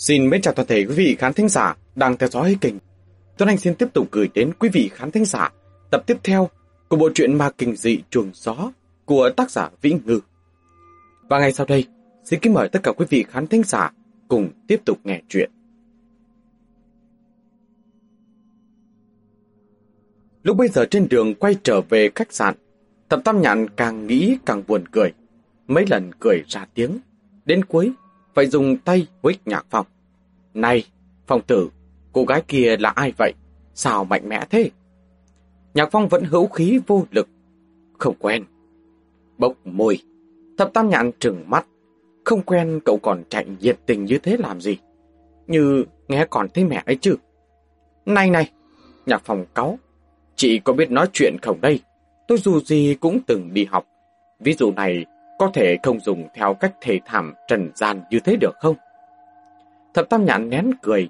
Xin mến chào toàn thể quý vị khán thính giả đang theo dõi kênh. Tuấn Anh xin tiếp tục gửi đến quý vị khán thính giả tập tiếp theo của bộ truyện ma kinh dị chuồng gió của tác giả Vĩ Ngư. Và ngay sau đây, xin kính mời tất cả quý vị khán thính giả cùng tiếp tục nghe chuyện. Lúc bây giờ trên đường quay trở về khách sạn, Thập Tam Nhạn càng nghĩ càng buồn cười. Mấy lần cười ra tiếng, đến cuối phải dùng tay huých nhạc phong. Này, phong tử, cô gái kia là ai vậy? Sao mạnh mẽ thế? Nhạc phong vẫn hữu khí vô lực. Không quen. Bốc môi. Thập tam nhạn trừng mắt. Không quen cậu còn chạy nhiệt tình như thế làm gì? Như nghe còn thấy mẹ ấy chứ. Này này, nhạc phong cáu. Chị có biết nói chuyện không đây? Tôi dù gì cũng từng đi học. Ví dụ này có thể không dùng theo cách thể thảm trần gian như thế được không? Thập Tam Nhãn nén cười.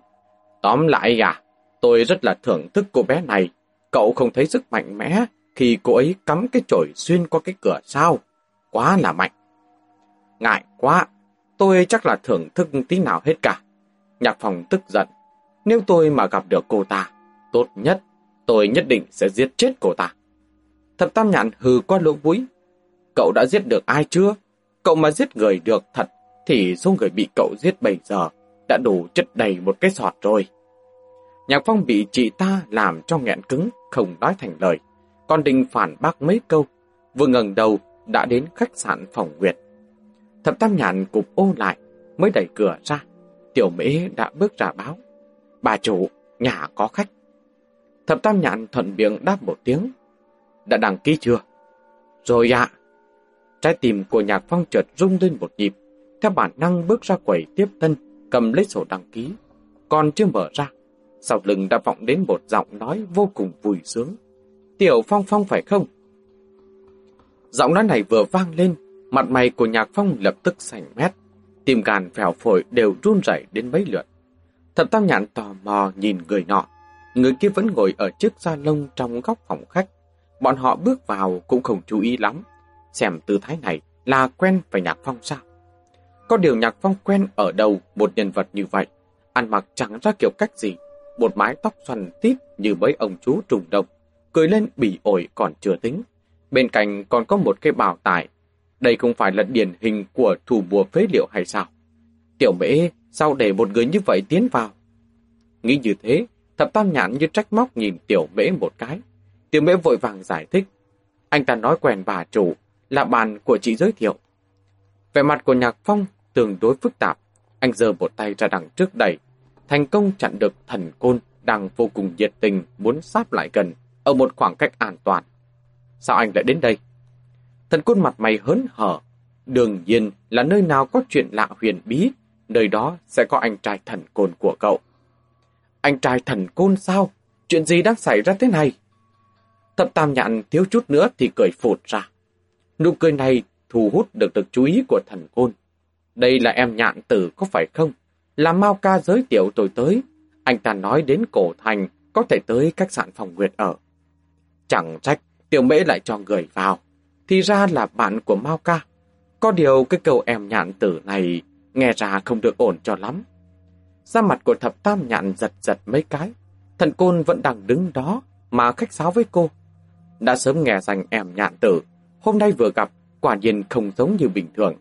Tóm lại à, tôi rất là thưởng thức cô bé này. Cậu không thấy sức mạnh mẽ khi cô ấy cắm cái chổi xuyên qua cái cửa sao? Quá là mạnh. Ngại quá, tôi chắc là thưởng thức tí nào hết cả. Nhạc phòng tức giận. Nếu tôi mà gặp được cô ta, tốt nhất, tôi nhất định sẽ giết chết cô ta. Thập Tam Nhãn hừ qua lỗ mũi, Cậu đã giết được ai chưa? Cậu mà giết người được thật, thì số người bị cậu giết bây giờ đã đủ chất đầy một cái sọt rồi. Nhạc Phong bị chị ta làm cho nghẹn cứng, không nói thành lời. Còn định phản bác mấy câu, vừa ngẩng đầu đã đến khách sạn phòng Nguyệt. Thập Tam Nhàn cụp ô lại, mới đẩy cửa ra. Tiểu mỹ đã bước ra báo. Bà chủ, nhà có khách. Thập Tam Nhàn thuận miệng đáp một tiếng. Đã đăng ký chưa? Rồi ạ. Trái tim của Nhạc Phong chợt rung lên một nhịp, theo bản năng bước ra quầy tiếp tân, cầm lấy sổ đăng ký. Còn chưa mở ra, sau lưng đã vọng đến một giọng nói vô cùng vui sướng. Tiểu Phong Phong phải không? Giọng nói này vừa vang lên, mặt mày của Nhạc Phong lập tức sành mét, tim gan phèo phổi đều run rẩy đến mấy lượt. Thập Tam Nhãn tò mò nhìn người nọ, người kia vẫn ngồi ở chiếc da lông trong góc phòng khách. Bọn họ bước vào cũng không chú ý lắm, xem tư thái này là quen với Nhạc Phong sao? Có điều Nhạc Phong quen ở đâu một nhân vật như vậy, ăn mặc chẳng ra kiểu cách gì, một mái tóc xoăn tít như mấy ông chú trùng đông, cười lên bỉ ổi còn chưa tính. Bên cạnh còn có một cái bảo tải, đây không phải là điển hình của thủ bùa phế liệu hay sao? Tiểu mễ, sao để một người như vậy tiến vào? Nghĩ như thế, thập tam nhãn như trách móc nhìn tiểu mễ một cái. Tiểu mễ vội vàng giải thích. Anh ta nói quen bà chủ, là bạn của chị giới thiệu. Vẻ mặt của Nhạc Phong tương đối phức tạp. Anh giơ một tay ra đằng trước đẩy, thành công chặn được thần côn đang vô cùng nhiệt tình muốn sáp lại gần ở một khoảng cách an toàn. Sao anh lại đến đây? Thần côn mặt mày hớn hở. Đương nhiên là nơi nào có chuyện lạ huyền bí, nơi đó sẽ có anh trai thần côn của cậu. Anh trai thần côn sao? Chuyện gì đang xảy ra thế này? Thập tam nhạn thiếu chút nữa thì cười phụt ra. Nụ cười này thu hút được được chú ý của thần côn. Đây là em nhạn tử có phải không? Là Mao ca giới thiệu tôi tới. Anh ta nói đến cổ thành, có thể tới khách sạn phòng nguyệt ở. Chẳng trách tiểu mễ lại cho người vào. Thì ra là bạn của Mao ca. Có điều cái câu em nhạn tử này nghe ra không được ổn cho lắm. Da mặt của thập tam nhạn giật giật mấy cái. Thần côn vẫn đang đứng đó mà khách sáo với cô. Đã sớm nghe rằng em nhạn tử hôm nay vừa gặp, quả nhiên không giống như bình thường.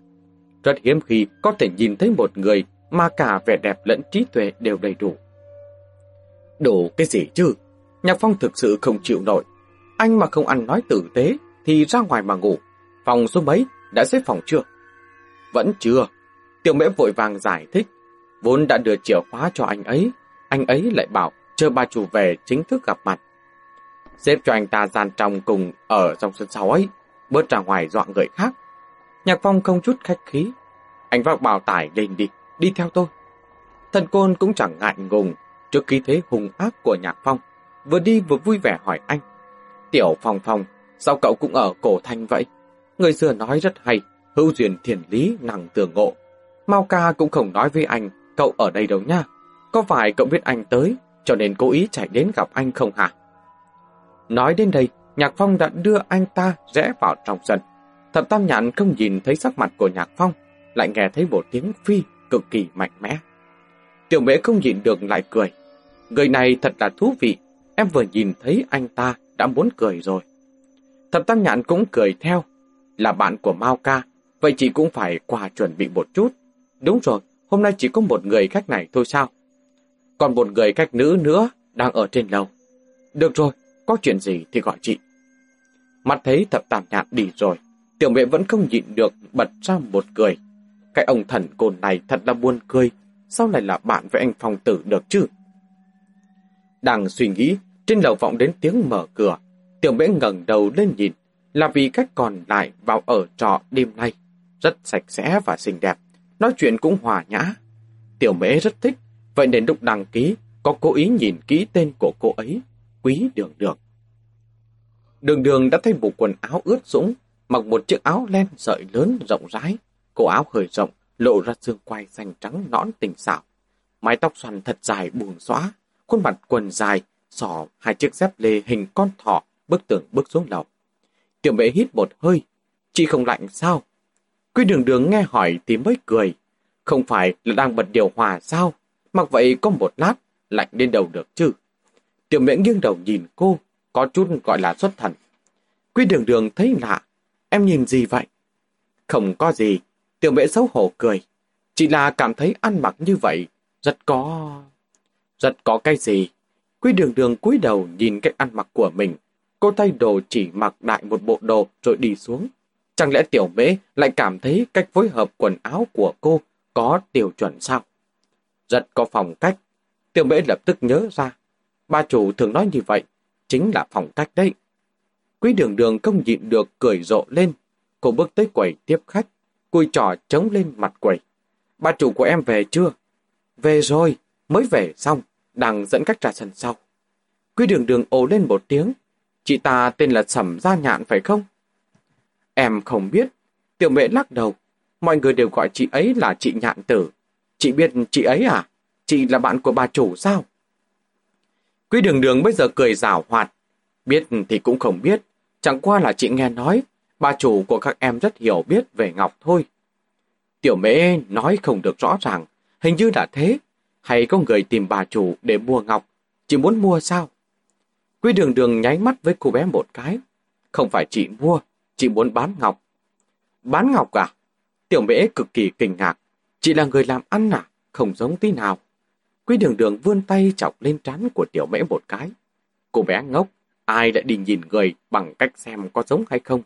Rất hiếm khi có thể nhìn thấy một người mà cả vẻ đẹp lẫn trí tuệ đều đầy đủ. Đủ cái gì chứ? Nhạc Phong thực sự không chịu nổi. Anh mà không ăn nói tử tế thì ra ngoài mà ngủ. Phòng số mấy đã xếp phòng chưa? Vẫn chưa. Tiểu mễ vội vàng giải thích. Vốn đã đưa chìa khóa cho anh ấy. Anh ấy lại bảo chờ bà chủ về chính thức gặp mặt. Xếp cho anh ta gian trong cùng ở trong sân sau ấy bớt ra ngoài dọa người khác. Nhạc Phong không chút khách khí. Anh vác bào tải lên đi, đi theo tôi. Thần Côn cũng chẳng ngại ngùng trước khí thế hùng ác của Nhạc Phong, vừa đi vừa vui vẻ hỏi anh. Tiểu Phong Phong, sao cậu cũng ở cổ thanh vậy? Người xưa nói rất hay, hữu duyên thiền lý năng tường ngộ. Mao ca cũng không nói với anh, cậu ở đây đâu nha. Có phải cậu biết anh tới, cho nên cố ý chạy đến gặp anh không hả? Nói đến đây, Nhạc Phong đã đưa anh ta rẽ vào trong sân. Thập Tam Nhạn không nhìn thấy sắc mặt của Nhạc Phong, lại nghe thấy một tiếng phi cực kỳ mạnh mẽ. Tiểu mễ không nhịn được lại cười. Người này thật là thú vị, em vừa nhìn thấy anh ta đã muốn cười rồi. Thập Tam Nhạn cũng cười theo, là bạn của Mao Ca, vậy chị cũng phải qua chuẩn bị một chút. Đúng rồi, hôm nay chỉ có một người khách này thôi sao? Còn một người khách nữ nữa đang ở trên lầu. Được rồi, có chuyện gì thì gọi chị. Mắt thấy thập tam nhạn đi rồi, tiểu mẹ vẫn không nhịn được bật ra một cười. Cái ông thần côn này thật là buồn cười, sao lại là bạn với anh phong tử được chứ? Đang suy nghĩ, trên lầu vọng đến tiếng mở cửa, tiểu mẹ ngẩng đầu lên nhìn, là vì cách còn lại vào ở trọ đêm nay, rất sạch sẽ và xinh đẹp, nói chuyện cũng hòa nhã. Tiểu mễ rất thích, vậy nên lúc đăng ký, có cố ý nhìn kỹ tên của cô ấy, Quý Đường Đường. Đường Đường đã thay bộ quần áo ướt sũng, mặc một chiếc áo len sợi lớn rộng rãi, cổ áo hơi rộng, lộ ra xương quai xanh trắng nõn tình xảo. Mái tóc xoăn thật dài buồn xóa, khuôn mặt quần dài, sò hai chiếc dép lê hình con thỏ bước tường bước xuống lầu. Tiểu mẹ hít một hơi, chị không lạnh sao? Quy đường đường nghe hỏi thì mới cười. Không phải là đang bật điều hòa sao? Mặc vậy có một lát, lạnh đến đầu được chứ. Tiểu mẹ nghiêng đầu nhìn cô, có chút gọi là xuất thần. Quý đường đường thấy lạ, em nhìn gì vậy? Không có gì, tiểu mẹ xấu hổ cười. Chỉ là cảm thấy ăn mặc như vậy, rất có... Rất có cái gì? Quý đường đường cúi đầu nhìn cách ăn mặc của mình. Cô tay đồ chỉ mặc đại một bộ đồ rồi đi xuống. Chẳng lẽ tiểu mễ lại cảm thấy cách phối hợp quần áo của cô có tiêu chuẩn sao? Rất có phong cách. Tiểu mễ lập tức nhớ ra. Ba chủ thường nói như vậy, chính là phòng khách đấy. Quý đường đường không nhịn được cười rộ lên. Cô bước tới quầy tiếp khách, cùi trò trống lên mặt quầy. Bà chủ của em về chưa? Về rồi, mới về xong, đang dẫn khách ra sân sau. Quý đường đường ồ lên một tiếng. Chị ta tên là Sẩm Gia Nhạn phải không? Em không biết. Tiểu mẹ lắc đầu. Mọi người đều gọi chị ấy là chị Nhạn Tử. Chị biết chị ấy à? Chị là bạn của bà chủ sao? Quý đường đường bây giờ cười rảo hoạt. Biết thì cũng không biết. Chẳng qua là chị nghe nói, bà chủ của các em rất hiểu biết về Ngọc thôi. Tiểu mễ nói không được rõ ràng, hình như đã thế. Hay có người tìm bà chủ để mua Ngọc, Chị muốn mua sao? Quý đường đường nháy mắt với cô bé một cái. Không phải chị mua, chị muốn bán Ngọc. Bán Ngọc à? Tiểu mễ cực kỳ kinh ngạc. Chị là người làm ăn à? Không giống tí nào. Quý đường đường vươn tay chọc lên trán của tiểu mễ một cái. Cô bé ngốc, ai đã đi nhìn người bằng cách xem có giống hay không.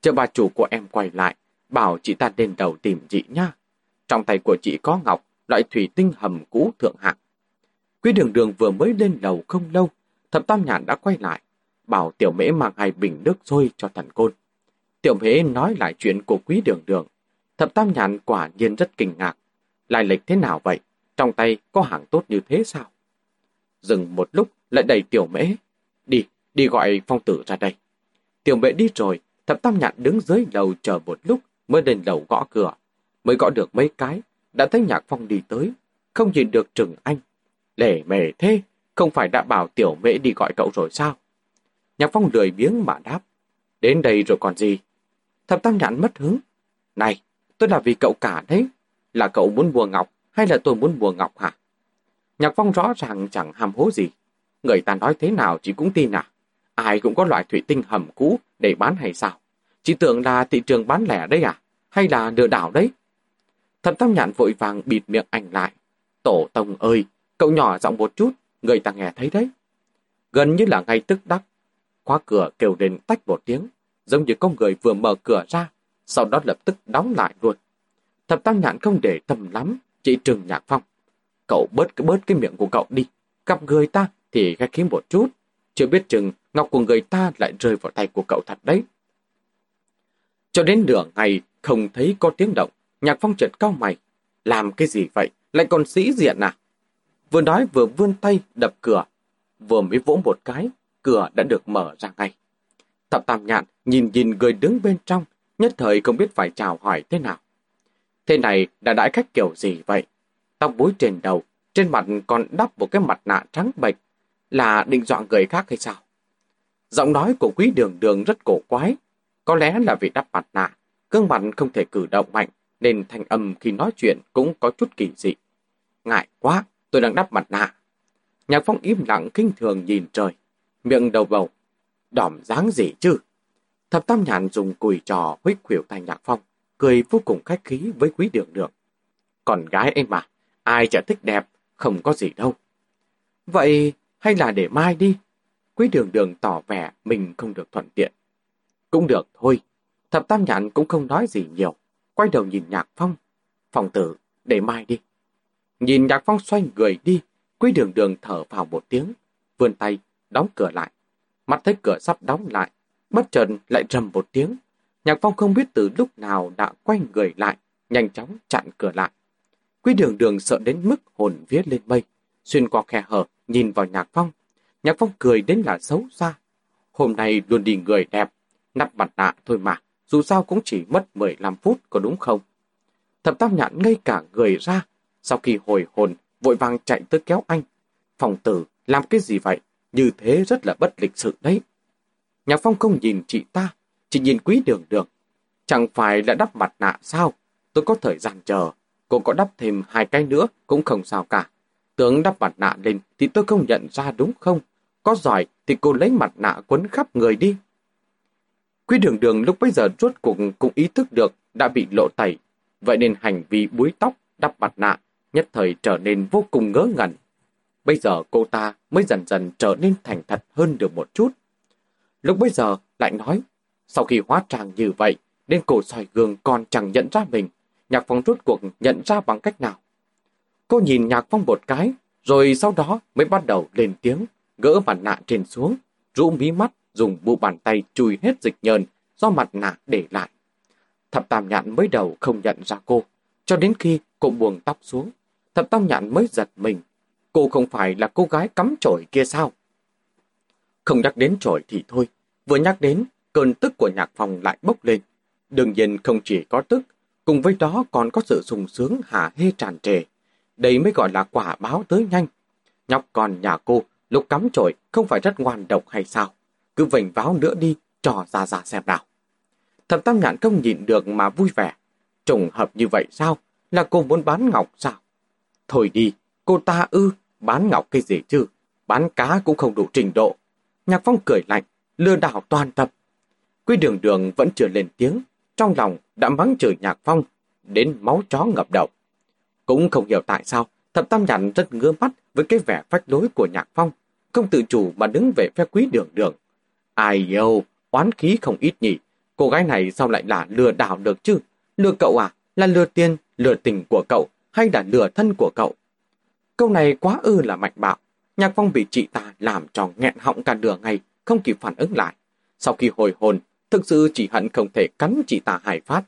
Chờ bà chủ của em quay lại, bảo chị ta lên đầu tìm chị nha. Trong tay của chị có ngọc, loại thủy tinh hầm cũ thượng hạng. Quý đường đường vừa mới lên lầu không lâu, thập tam nhàn đã quay lại, bảo tiểu mễ mang hai bình nước sôi cho thần côn. Tiểu mễ nói lại chuyện của quý đường đường. Thập tam nhàn quả nhiên rất kinh ngạc. Lai lịch thế nào vậy? Trong tay có hàng tốt như thế sao? Dừng một lúc lại đẩy tiểu mễ. Đi, đi gọi phong tử ra đây. Tiểu mễ đi rồi, thập tam nhạn đứng dưới lầu chờ một lúc mới lên lầu gõ cửa. Mới gõ được mấy cái, đã thấy nhạc phong đi tới. Không nhìn được trừng anh. lẻ mề thế, không phải đã bảo tiểu mễ đi gọi cậu rồi sao? Nhạc phong lười biếng mà đáp. Đến đây rồi còn gì? Thập tam nhạn mất hứng. Này, tôi là vì cậu cả đấy. Là cậu muốn mua ngọc hay là tôi muốn mua ngọc hả? Nhạc phong rõ ràng chẳng ham hố gì. Người ta nói thế nào chị cũng tin à? Ai cũng có loại thủy tinh hầm cũ để bán hay sao? Chị tưởng là thị trường bán lẻ đấy à? Hay là lừa đảo đấy? Thập tam nhạn vội vàng bịt miệng ảnh lại. Tổ tông ơi, cậu nhỏ giọng một chút, người ta nghe thấy đấy. Gần như là ngay tức đắc, khóa cửa kêu đến tách một tiếng, giống như con người vừa mở cửa ra, sau đó lập tức đóng lại luôn. Thập tam nhạn không để tâm lắm, chị Trừng Nhạc Phong. Cậu bớt cái bớt cái miệng của cậu đi, gặp người ta thì khách khí một chút, chưa biết chừng ngọc của người ta lại rơi vào tay của cậu thật đấy. Cho đến nửa ngày không thấy có tiếng động, Nhạc Phong chợt cao mày. Làm cái gì vậy? Lại còn sĩ diện à? Vừa nói vừa vươn tay đập cửa. Vừa mới vỗ một cái, cửa đã được mở ra ngay. Thập Tam Nhạn nhìn nhìn người đứng bên trong, nhất thời không biết phải chào hỏi thế nào. Thế này đã đãi khách kiểu gì vậy? Tóc búi trên đầu, trên mặt còn đắp một cái mặt nạ trắng bệch, là định dọa người khác hay sao? Giọng nói của quý đường đường rất cổ quái, có lẽ là vì đắp mặt nạ, gương mặt không thể cử động mạnh, nên thanh âm khi nói chuyện cũng có chút kỳ dị. Ngại quá, tôi đang đắp mặt nạ. Nhạc Phong im lặng kinh thường nhìn trời, miệng đầu bầu. Đỏm dáng gì chứ? Thập Tam nhàn dùng cùi trò huyết khuỷu tay Nhạc Phong, cười vô cùng khách khí với quý đường đường. Còn gái em mà, ai chả thích đẹp, không có gì đâu. Vậy hay là để mai đi? Quý đường đường tỏ vẻ mình không được thuận tiện. Cũng được thôi. Thập Tam Nhạn cũng không nói gì nhiều. Quay đầu nhìn Nhạc Phong. Phòng tử, để mai đi. Nhìn Nhạc Phong xoay người đi, Quý đường đường thở vào một tiếng, vươn tay, đóng cửa lại. Mắt thấy cửa sắp đóng lại, bất chợt lại rầm một tiếng. Nhạc Phong không biết từ lúc nào đã quay người lại, nhanh chóng chặn cửa lại. Quý đường đường sợ đến mức hồn vía lên mây, xuyên qua khe hở, nhìn vào Nhạc Phong. Nhạc Phong cười đến là xấu xa. Hôm nay luôn đi người đẹp, nắp mặt nạ thôi mà, dù sao cũng chỉ mất 15 phút có đúng không? Thập tam nhạn ngay cả người ra, sau khi hồi hồn, vội vàng chạy tới kéo anh. Phòng tử, làm cái gì vậy? Như thế rất là bất lịch sự đấy. Nhạc Phong không nhìn chị ta, chỉ nhìn quý đường đường. Chẳng phải là đắp mặt nạ sao? Tôi có thời gian chờ. Cô có đắp thêm hai cái nữa cũng không sao cả. tướng đắp mặt nạ lên thì tôi không nhận ra đúng không? Có giỏi thì cô lấy mặt nạ quấn khắp người đi. Quý đường đường lúc bây giờ rốt cuộc cũng ý thức được đã bị lộ tẩy. Vậy nên hành vi búi tóc, đắp mặt nạ nhất thời trở nên vô cùng ngớ ngẩn. Bây giờ cô ta mới dần dần trở nên thành thật hơn được một chút. Lúc bây giờ lại nói, sau khi hóa trang như vậy, nên cổ soi gương còn chẳng nhận ra mình. Nhạc Phong rốt cuộc nhận ra bằng cách nào. Cô nhìn Nhạc Phong một cái, rồi sau đó mới bắt đầu lên tiếng, gỡ mặt nạ trên xuống, rũ mí mắt, dùng bộ bàn tay chùi hết dịch nhờn do mặt nạ để lại. Thập Tam Nhạn mới đầu không nhận ra cô, cho đến khi cô buông tóc xuống, Thập Tam Nhạn mới giật mình. Cô không phải là cô gái cắm trổi kia sao? Không nhắc đến trổi thì thôi. Vừa nhắc đến, cơn tức của nhạc phòng lại bốc lên. Đương nhiên không chỉ có tức, cùng với đó còn có sự sung sướng hả hê tràn trề. Đây mới gọi là quả báo tới nhanh. Nhóc con nhà cô, lúc cắm trội, không phải rất ngoan độc hay sao? Cứ vành váo nữa đi, trò ra ra xem nào. Thập Tam nhãn không nhìn được mà vui vẻ. Trùng hợp như vậy sao? Là cô muốn bán ngọc sao? Thôi đi, cô ta ư, bán ngọc cái gì chứ, bán cá cũng không đủ trình độ. Nhạc Phong cười lạnh, lừa đảo toàn tập. Quy đường đường vẫn chưa lên tiếng, trong lòng đã mắng chửi Nhạc Phong, đến máu chó ngập đầu. Cũng không hiểu tại sao, thập tam nhạn rất ngứa mắt với cái vẻ phách lối của Nhạc Phong, không tự chủ mà đứng về phe quý đường đường. Ai yêu, oán khí không ít nhỉ, cô gái này sao lại là lừa đảo được chứ? Lừa cậu à? Là lừa tiền, lừa tình của cậu, hay là lừa thân của cậu. Câu này quá ư là mạnh bạo. Nhạc Phong bị chị ta làm cho nghẹn họng cả nửa ngày, không kịp phản ứng lại. Sau khi hồi hồn, thực sự chỉ hận không thể cắn chị ta hài phát.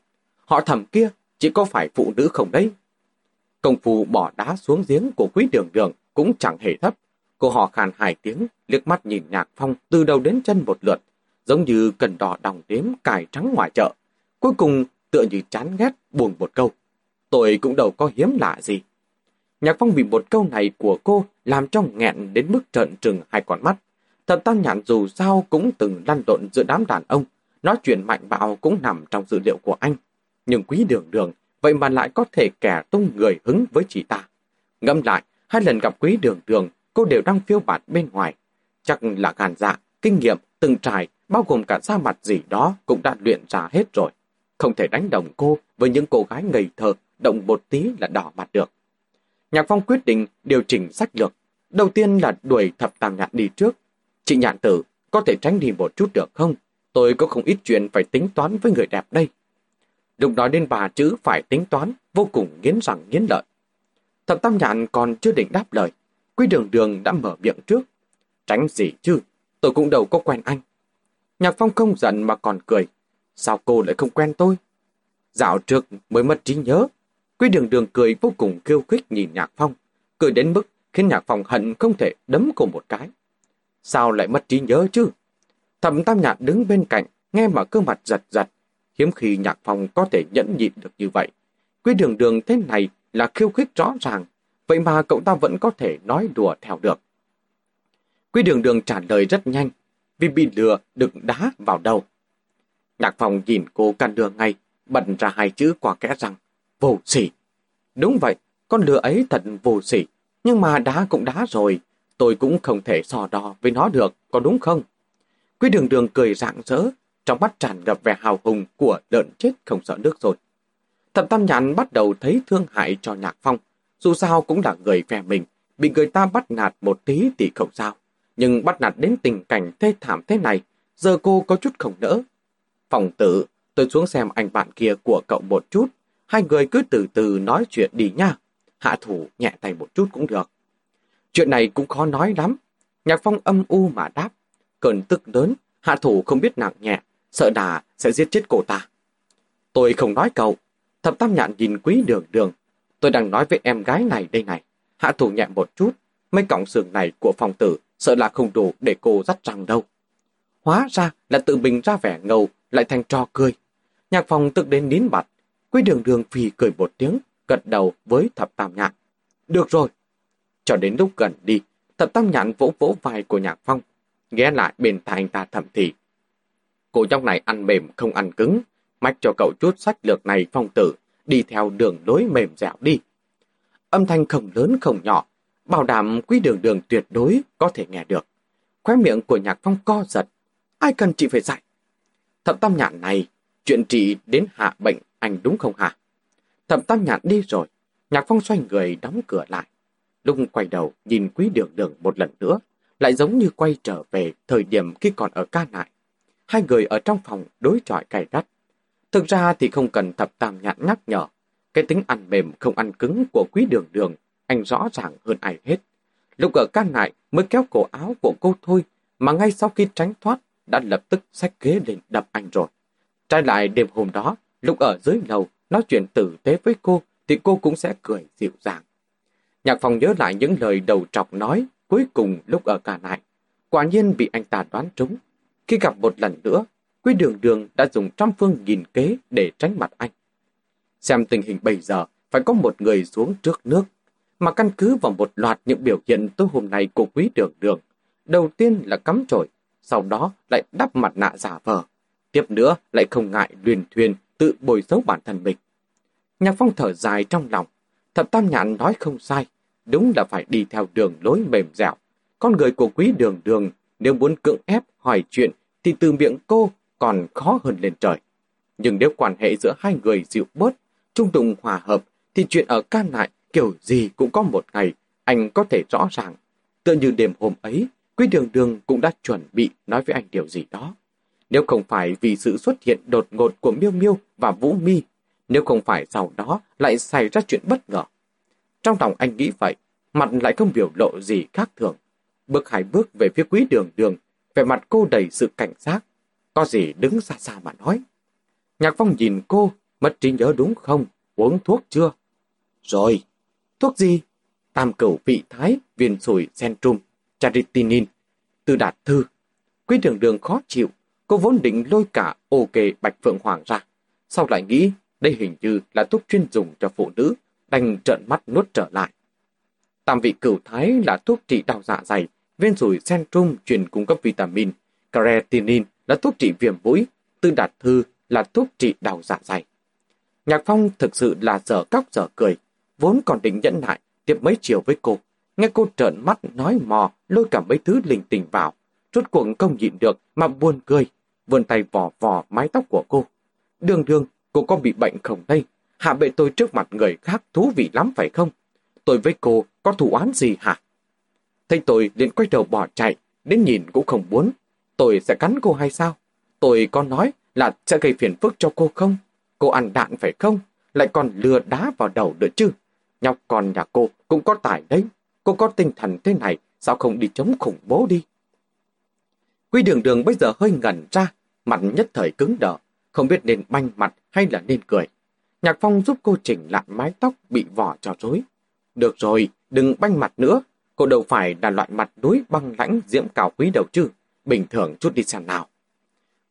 Họ thầm kia, chỉ có phải phụ nữ không đấy? Công phu bỏ đá xuống giếng của quý đường đường cũng chẳng hề thấp. Cô họ khàn hai tiếng, liếc mắt nhìn Nhạc Phong từ đầu đến chân một lượt, giống như cần đỏ đồng đếm cài trắng ngoài chợ. Cuối cùng tựa như chán ghét buồn một câu tôi cũng đâu có hiếm lạ gì. Nhạc Phong bị một câu này của cô làm cho nghẹn đến mức trợn trừng hai con mắt. Thật tam nhạn dù sao cũng từng lăn lộn giữa đám đàn ông, nói chuyện mạnh bạo cũng nằm trong dữ liệu của anh. Nhưng quý đường đường, vậy mà lại có thể kẻ tung người hứng với chị ta. Ngâm lại, hai lần gặp quý đường đường, cô đều đang phiêu bạt bên ngoài. Chắc là gàn dạ, kinh nghiệm, từng trải, bao gồm cả da mặt gì đó cũng đã luyện ra hết rồi. Không thể đánh đồng cô với những cô gái ngây thơ động một tí là đỏ mặt được. Nhạc Phong quyết định điều chỉnh sách lược. Đầu tiên là đuổi thập tàng nhạn đi trước. Chị nhạn tử, có thể tránh đi một chút được không? Tôi có không ít chuyện phải tính toán với người đẹp đây. Lúc nói đến bà chữ phải tính toán, vô cùng nghiến răng nghiến lợi. Thập tam nhạn còn chưa định đáp lời. Quy đường đường đã mở miệng trước. Tránh gì chứ, tôi cũng đâu có quen anh. Nhạc Phong không giận mà còn cười. Sao cô lại không quen tôi? Dạo trước mới mất trí nhớ, Quý đường đường cười vô cùng kêu khích nhìn Nhạc Phong, cười đến mức khiến Nhạc Phong hận không thể đấm cô một cái. Sao lại mất trí nhớ chứ? Thẩm Tam Nhạn đứng bên cạnh, nghe mà cơ mặt giật giật. Hiếm khi Nhạc Phong có thể nhẫn nhịn được như vậy. quy đường đường thế này là khiêu khích rõ ràng, vậy mà cậu ta vẫn có thể nói đùa theo được. quy đường đường trả lời rất nhanh, vì bị lừa đựng đá vào đầu. Nhạc Phong nhìn cô căn đường ngay, bật ra hai chữ qua kẽ răng vô sỉ. Đúng vậy, con lừa ấy thật vô sỉ. Nhưng mà đá cũng đá rồi, tôi cũng không thể so đo với nó được, có đúng không? Quý đường đường cười rạng rỡ, trong mắt tràn ngập vẻ hào hùng của lợn chết không sợ nước rồi. Thập Tam Nhãn bắt đầu thấy thương hại cho Nhạc Phong, dù sao cũng là người phe mình, bị người ta bắt nạt một tí thì không sao. Nhưng bắt nạt đến tình cảnh thê thảm thế này, giờ cô có chút không nỡ. Phòng tử, tôi xuống xem anh bạn kia của cậu một chút, hai người cứ từ từ nói chuyện đi nha. Hạ thủ nhẹ tay một chút cũng được. Chuyện này cũng khó nói lắm. Nhạc Phong âm u mà đáp. Cơn tức lớn, hạ thủ không biết nặng nhẹ, sợ đà sẽ giết chết cô ta. Tôi không nói cậu. Thập tam nhạn nhìn quý đường đường. Tôi đang nói với em gái này đây này. Hạ thủ nhẹ một chút. Mấy cọng xương này của phòng tử sợ là không đủ để cô dắt răng đâu. Hóa ra là tự mình ra vẻ ngầu lại thành trò cười. Nhạc phòng tức đến nín mặt, Quý đường đường phì cười một tiếng, gật đầu với thập tam nhạn. Được rồi. Cho đến lúc gần đi, thập tam nhạn vỗ vỗ vai của nhạc phong, ghé lại bên tai anh ta thầm thì. Cô nhóc này ăn mềm không ăn cứng, mách cho cậu chút sách lược này phong tử, đi theo đường lối mềm dẻo đi. Âm thanh không lớn không nhỏ, bảo đảm quý đường đường tuyệt đối có thể nghe được. Khóe miệng của nhạc phong co giật, ai cần chị phải dạy. Thập tam nhạn này, chuyện trị đến hạ bệnh anh đúng không hả? Thập tam nhạn đi rồi, nhạc phong xoay người đóng cửa lại. Lung quay đầu nhìn quý đường đường một lần nữa, lại giống như quay trở về thời điểm khi còn ở ca nại. Hai người ở trong phòng đối chọi cay gắt. Thực ra thì không cần thập tam nhãn nhắc nhở. Cái tính ăn mềm không ăn cứng của quý đường đường, anh rõ ràng hơn ai hết. Lúc ở ca nại mới kéo cổ áo của cô thôi, mà ngay sau khi tránh thoát, đã lập tức xách ghế lên đập anh rồi. Trái lại đêm hôm đó, lúc ở dưới lầu, nói chuyện tử tế với cô, thì cô cũng sẽ cười dịu dàng. Nhạc phòng nhớ lại những lời đầu trọc nói cuối cùng lúc ở cả lại Quả nhiên bị anh ta đoán trúng. Khi gặp một lần nữa, Quý Đường Đường đã dùng trăm phương nghìn kế để tránh mặt anh. Xem tình hình bây giờ, phải có một người xuống trước nước. Mà căn cứ vào một loạt những biểu hiện tối hôm nay của Quý Đường Đường. Đầu tiên là cắm trội, sau đó lại đắp mặt nạ giả vờ. Tiếp nữa lại không ngại luyền thuyền tự bồi xấu bản thân mình. Nhạc phong thở dài trong lòng. Thập Tam Nhạn nói không sai đúng là phải đi theo đường lối mềm dẻo. Con người của quý đường đường, nếu muốn cưỡng ép hỏi chuyện, thì từ miệng cô còn khó hơn lên trời. Nhưng nếu quan hệ giữa hai người dịu bớt, trung tùng hòa hợp, thì chuyện ở can lại kiểu gì cũng có một ngày, anh có thể rõ ràng. Tựa như đêm hôm ấy, quý đường đường cũng đã chuẩn bị nói với anh điều gì đó. Nếu không phải vì sự xuất hiện đột ngột của Miêu Miêu và Vũ Mi, nếu không phải sau đó lại xảy ra chuyện bất ngờ, trong lòng anh nghĩ vậy, mặt lại không biểu lộ gì khác thường. Bước hai bước về phía quý đường đường, vẻ mặt cô đầy sự cảnh giác. Có gì đứng xa xa mà nói. Nhạc Phong nhìn cô, mất trí nhớ đúng không? Uống thuốc chưa? Rồi. Thuốc gì? Tam cửu vị thái, viên sủi, centrum, charitinin. Từ đạt thư. Quý đường đường khó chịu. Cô vốn định lôi cả ok bạch phượng hoàng ra. Sau lại nghĩ đây hình như là thuốc chuyên dùng cho phụ nữ anh trợn mắt nuốt trở lại. Tam vị cửu thái là thuốc trị đau dạ dày, viên sủi centrum truyền cung cấp vitamin, creatinin là thuốc trị viêm mũi, tư đạt thư là thuốc trị đau dạ dày. Nhạc Phong thực sự là dở cóc dở cười, vốn còn định nhẫn lại tiếp mấy chiều với cô. Nghe cô trợn mắt nói mò, lôi cả mấy thứ linh tình vào. Rốt cuộc không nhịn được mà buồn cười, vươn tay vò vò mái tóc của cô. Đường đường, cô có bị bệnh không đây? Hạ bệ tôi trước mặt người khác thú vị lắm phải không? Tôi với cô có thủ án gì hả? Thấy tôi liền quay đầu bỏ chạy, đến nhìn cũng không muốn. Tôi sẽ cắn cô hay sao? Tôi có nói là sẽ gây phiền phức cho cô không? Cô ăn đạn phải không? Lại còn lừa đá vào đầu nữa chứ? Nhọc con nhà cô cũng có tài đấy. Cô có tinh thần thế này, sao không đi chống khủng bố đi? Quy đường đường bây giờ hơi ngẩn ra, mặt nhất thời cứng đờ, không biết nên banh mặt hay là nên cười. Nhạc Phong giúp cô chỉnh lại mái tóc bị vỏ cho rối. Được rồi, đừng banh mặt nữa. Cô đâu phải là loại mặt đối băng lãnh diễm cao quý đầu chứ. Bình thường chút đi xem nào.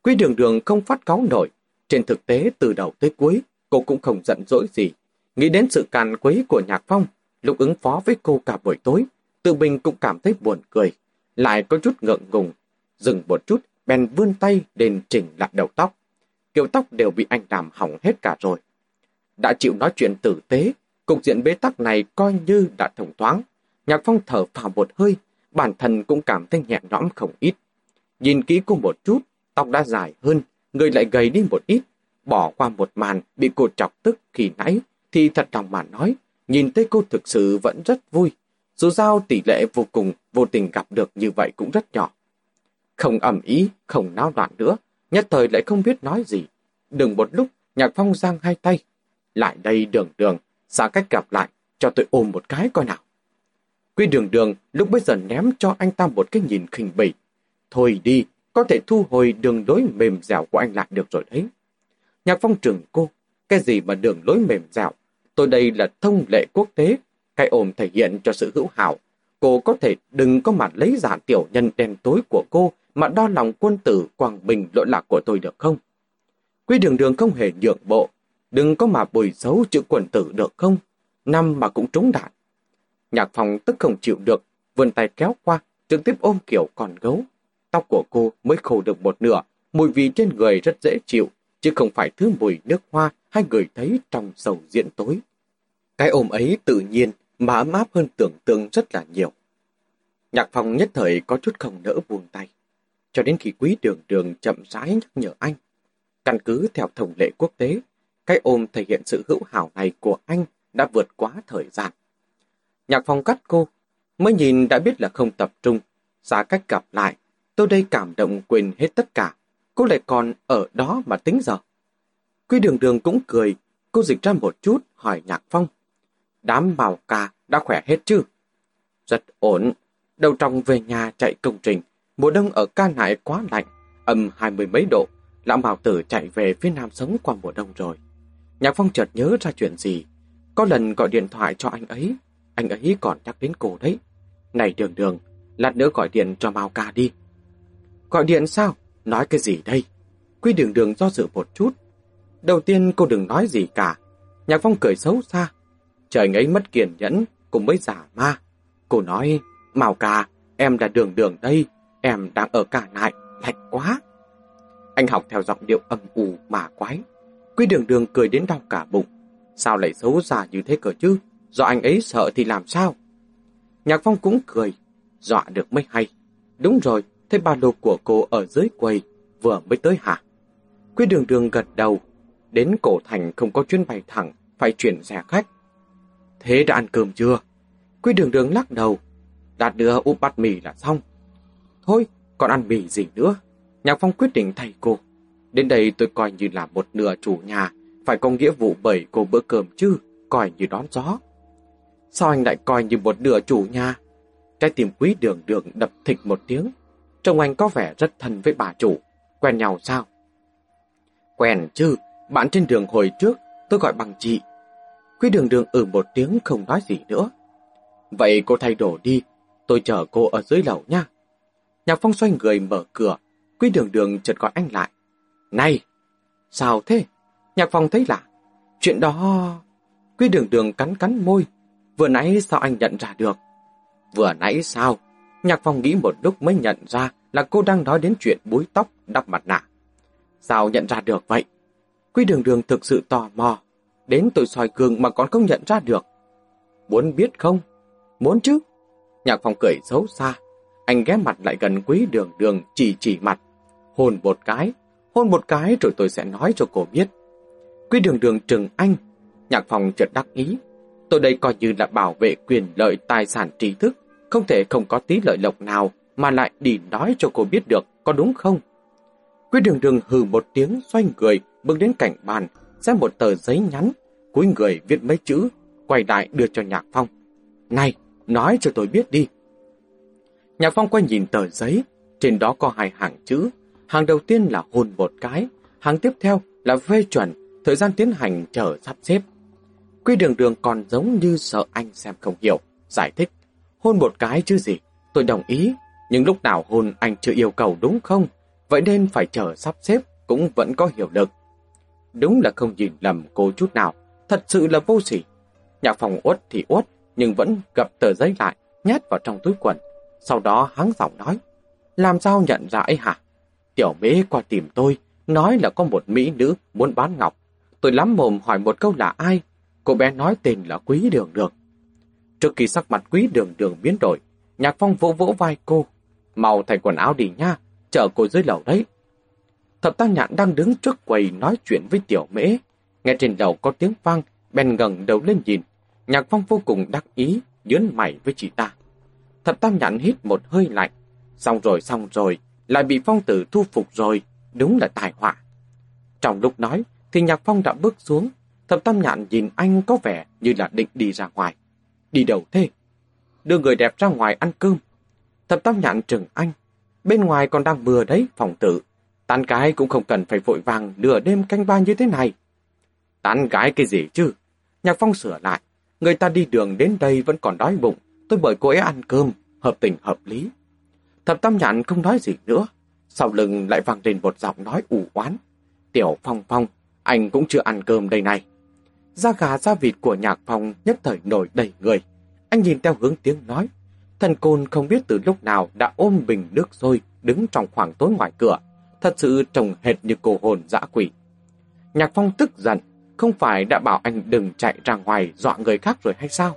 Quý đường đường không phát cáu nổi. Trên thực tế từ đầu tới cuối, cô cũng không giận dỗi gì. Nghĩ đến sự càn quấy của Nhạc Phong, lúc ứng phó với cô cả buổi tối, tự mình cũng cảm thấy buồn cười. Lại có chút ngượng ngùng. Dừng một chút, bèn vươn tay đến chỉnh lại đầu tóc. Kiểu tóc đều bị anh làm hỏng hết cả rồi đã chịu nói chuyện tử tế, cục diện bế tắc này coi như đã thông thoáng. Nhạc Phong thở phào một hơi, bản thân cũng cảm thấy nhẹ nhõm không ít. Nhìn kỹ cô một chút, tóc đã dài hơn, người lại gầy đi một ít. Bỏ qua một màn bị cô chọc tức khi nãy, thì thật lòng mà nói, nhìn thấy cô thực sự vẫn rất vui. Dù sao tỷ lệ vô cùng vô tình gặp được như vậy cũng rất nhỏ. Không ẩm ý, không náo loạn nữa, nhất thời lại không biết nói gì. Đừng một lúc, Nhạc Phong giang hai tay. Lại đây đường đường, xa cách gặp lại, cho tôi ôm một cái coi nào. Quy đường đường lúc bây giờ ném cho anh ta một cái nhìn khinh bỉ. Thôi đi, có thể thu hồi đường lối mềm dẻo của anh lại được rồi đấy. Nhạc phong trường cô, cái gì mà đường lối mềm dẻo? Tôi đây là thông lệ quốc tế, cái ôm thể hiện cho sự hữu hảo. Cô có thể đừng có mặt lấy giả tiểu nhân đen tối của cô mà đo lòng quân tử Quảng Bình lỗi lạc của tôi được không? Quy đường đường không hề nhượng bộ, đừng có mà bồi xấu chữ quần tử được không? Năm mà cũng trúng đạn. Nhạc phòng tức không chịu được, vươn tay kéo qua, trực tiếp ôm kiểu còn gấu. Tóc của cô mới khô được một nửa, mùi vị trên người rất dễ chịu, chứ không phải thứ mùi nước hoa hay người thấy trong sầu diễn tối. Cái ôm ấy tự nhiên mà ấm áp hơn tưởng tượng rất là nhiều. Nhạc phòng nhất thời có chút không nỡ buông tay, cho đến khi quý đường đường chậm rãi nhắc nhở anh. Căn cứ theo thông lệ quốc tế, cái ôm thể hiện sự hữu hảo này của anh đã vượt quá thời gian. Nhạc phong cắt cô, mới nhìn đã biết là không tập trung, Giá cách gặp lại, tôi đây cảm động quên hết tất cả, cô lại còn ở đó mà tính giờ. Quy đường đường cũng cười, cô dịch ra một chút hỏi Nhạc Phong. Đám bào ca đã khỏe hết chứ? Rất ổn, đầu trong về nhà chạy công trình, mùa đông ở ca nại quá lạnh, âm hai mươi mấy độ, lão bảo tử chạy về phía nam sống qua mùa đông rồi. Nhạc Phong chợt nhớ ra chuyện gì, có lần gọi điện thoại cho anh ấy, anh ấy còn nhắc đến cô đấy. Này đường đường, lát nữa gọi điện cho Mao ca đi. Gọi điện sao? Nói cái gì đây? Quy đường đường do dự một chút. Đầu tiên cô đừng nói gì cả. Nhạc phong cười xấu xa. Trời ấy mất kiên nhẫn, cùng mới giả ma. Cô nói, Mao ca, em là đường đường đây, em đang ở cả nại, lạnh quá. Anh học theo giọng điệu âm u mà quái. Quy đường đường cười đến đau cả bụng. Sao lại xấu xa như thế cơ chứ? Do anh ấy sợ thì làm sao? Nhạc Phong cũng cười, dọa được mới hay. Đúng rồi, thấy ba lô của cô ở dưới quầy, vừa mới tới hả? Quy đường đường gật đầu, đến cổ thành không có chuyến bay thẳng, phải chuyển xe khách. Thế đã ăn cơm chưa? Quy đường đường lắc đầu, đạt đưa úp bát mì là xong. Thôi, còn ăn mì gì nữa? Nhạc Phong quyết định thay cô. Đến đây tôi coi như là một nửa chủ nhà, phải có nghĩa vụ bảy cô bữa cơm chứ, coi như đón gió. Sao anh lại coi như một nửa chủ nhà? Trái tim quý đường đường đập thịch một tiếng. Trông anh có vẻ rất thân với bà chủ. Quen nhau sao? Quen chứ, bạn trên đường hồi trước, tôi gọi bằng chị. Quý đường đường ừ một tiếng không nói gì nữa. Vậy cô thay đồ đi, tôi chờ cô ở dưới lầu nha. Nhạc Phong xoay người mở cửa, Quý đường đường chợt gọi anh lại. Này! Sao thế? Nhạc phòng thấy lạ. Chuyện đó... Quý đường đường cắn cắn môi, Vừa nãy sao anh nhận ra được? Vừa nãy sao? Nhạc phòng nghĩ một lúc mới nhận ra là cô đang nói đến chuyện búi tóc, đắp mặt nạ. Sao nhận ra được vậy? Quy đường đường thực sự tò mò. Đến tôi soi gương mà còn không nhận ra được. Muốn biết không? Muốn chứ? Nhạc phòng cười xấu xa. Anh ghé mặt lại gần quý đường đường chỉ chỉ mặt. hồn một cái. Hôn một cái rồi tôi sẽ nói cho cô biết. Quý đường đường trừng anh. Nhạc phong chợt đắc ý. Tôi đây coi như là bảo vệ quyền lợi tài sản trí thức, không thể không có tí lợi lộc nào mà lại đi nói cho cô biết được, có đúng không? Quý đường đường hừ một tiếng xoay người, bước đến cạnh bàn, xem một tờ giấy nhắn, cúi người viết mấy chữ, quay lại đưa cho Nhạc Phong. Này, nói cho tôi biết đi. Nhạc Phong quay nhìn tờ giấy, trên đó có hai hàng chữ. Hàng đầu tiên là hôn một cái, hàng tiếp theo là phê chuẩn, thời gian tiến hành chờ sắp xếp. Quy đường đường còn giống như sợ anh xem không hiểu. Giải thích, hôn một cái chứ gì, tôi đồng ý, nhưng lúc nào hôn anh chưa yêu cầu đúng không? Vậy nên phải chờ sắp xếp cũng vẫn có hiệu lực. Đúng là không nhìn lầm cô chút nào, thật sự là vô sỉ. Nhà phòng uất thì uất, nhưng vẫn gặp tờ giấy lại, nhét vào trong túi quần. Sau đó hắn giọng nói, làm sao nhận ra ấy hả? Tiểu mế qua tìm tôi, nói là có một mỹ nữ muốn bán ngọc. Tôi lắm mồm hỏi một câu là ai, Cô bé nói tên là Quý Đường Đường. Trước khi sắc mặt quý đường đường biến đổi, Nhạc Phong vỗ vỗ vai cô. Màu thành quần áo đi nha, chờ cô dưới lầu đấy. Thập tam nhạn đang đứng trước quầy nói chuyện với tiểu mễ. Nghe trên đầu có tiếng vang, bèn ngẩng đầu lên nhìn. Nhạc Phong vô cùng đắc ý, nhớn mày với chị ta. Thập tam nhạn hít một hơi lạnh. Xong rồi, xong rồi, lại bị phong tử thu phục rồi, đúng là tài họa. Trong lúc nói, thì Nhạc Phong đã bước xuống. Thập tam nhạn nhìn anh có vẻ như là định đi ra ngoài. Đi đâu thế? Đưa người đẹp ra ngoài ăn cơm. Thập tam nhạn trừng anh. Bên ngoài còn đang mưa đấy, phòng tử. Tán gái cũng không cần phải vội vàng nửa đêm canh ba như thế này. Tán gái cái gì chứ? Nhạc Phong sửa lại. Người ta đi đường đến đây vẫn còn đói bụng. Tôi mời cô ấy ăn cơm, hợp tình hợp lý. Thập tam nhạn không nói gì nữa. Sau lưng lại vang lên một giọng nói ủ oán. Tiểu Phong Phong, anh cũng chưa ăn cơm đây này. Da gà da vịt của nhạc phong nhất thời nổi đầy người. Anh nhìn theo hướng tiếng nói. Thần côn không biết từ lúc nào đã ôm bình nước sôi đứng trong khoảng tối ngoài cửa. Thật sự trông hệt như cô hồn dã quỷ. Nhạc phong tức giận, không phải đã bảo anh đừng chạy ra ngoài dọa người khác rồi hay sao?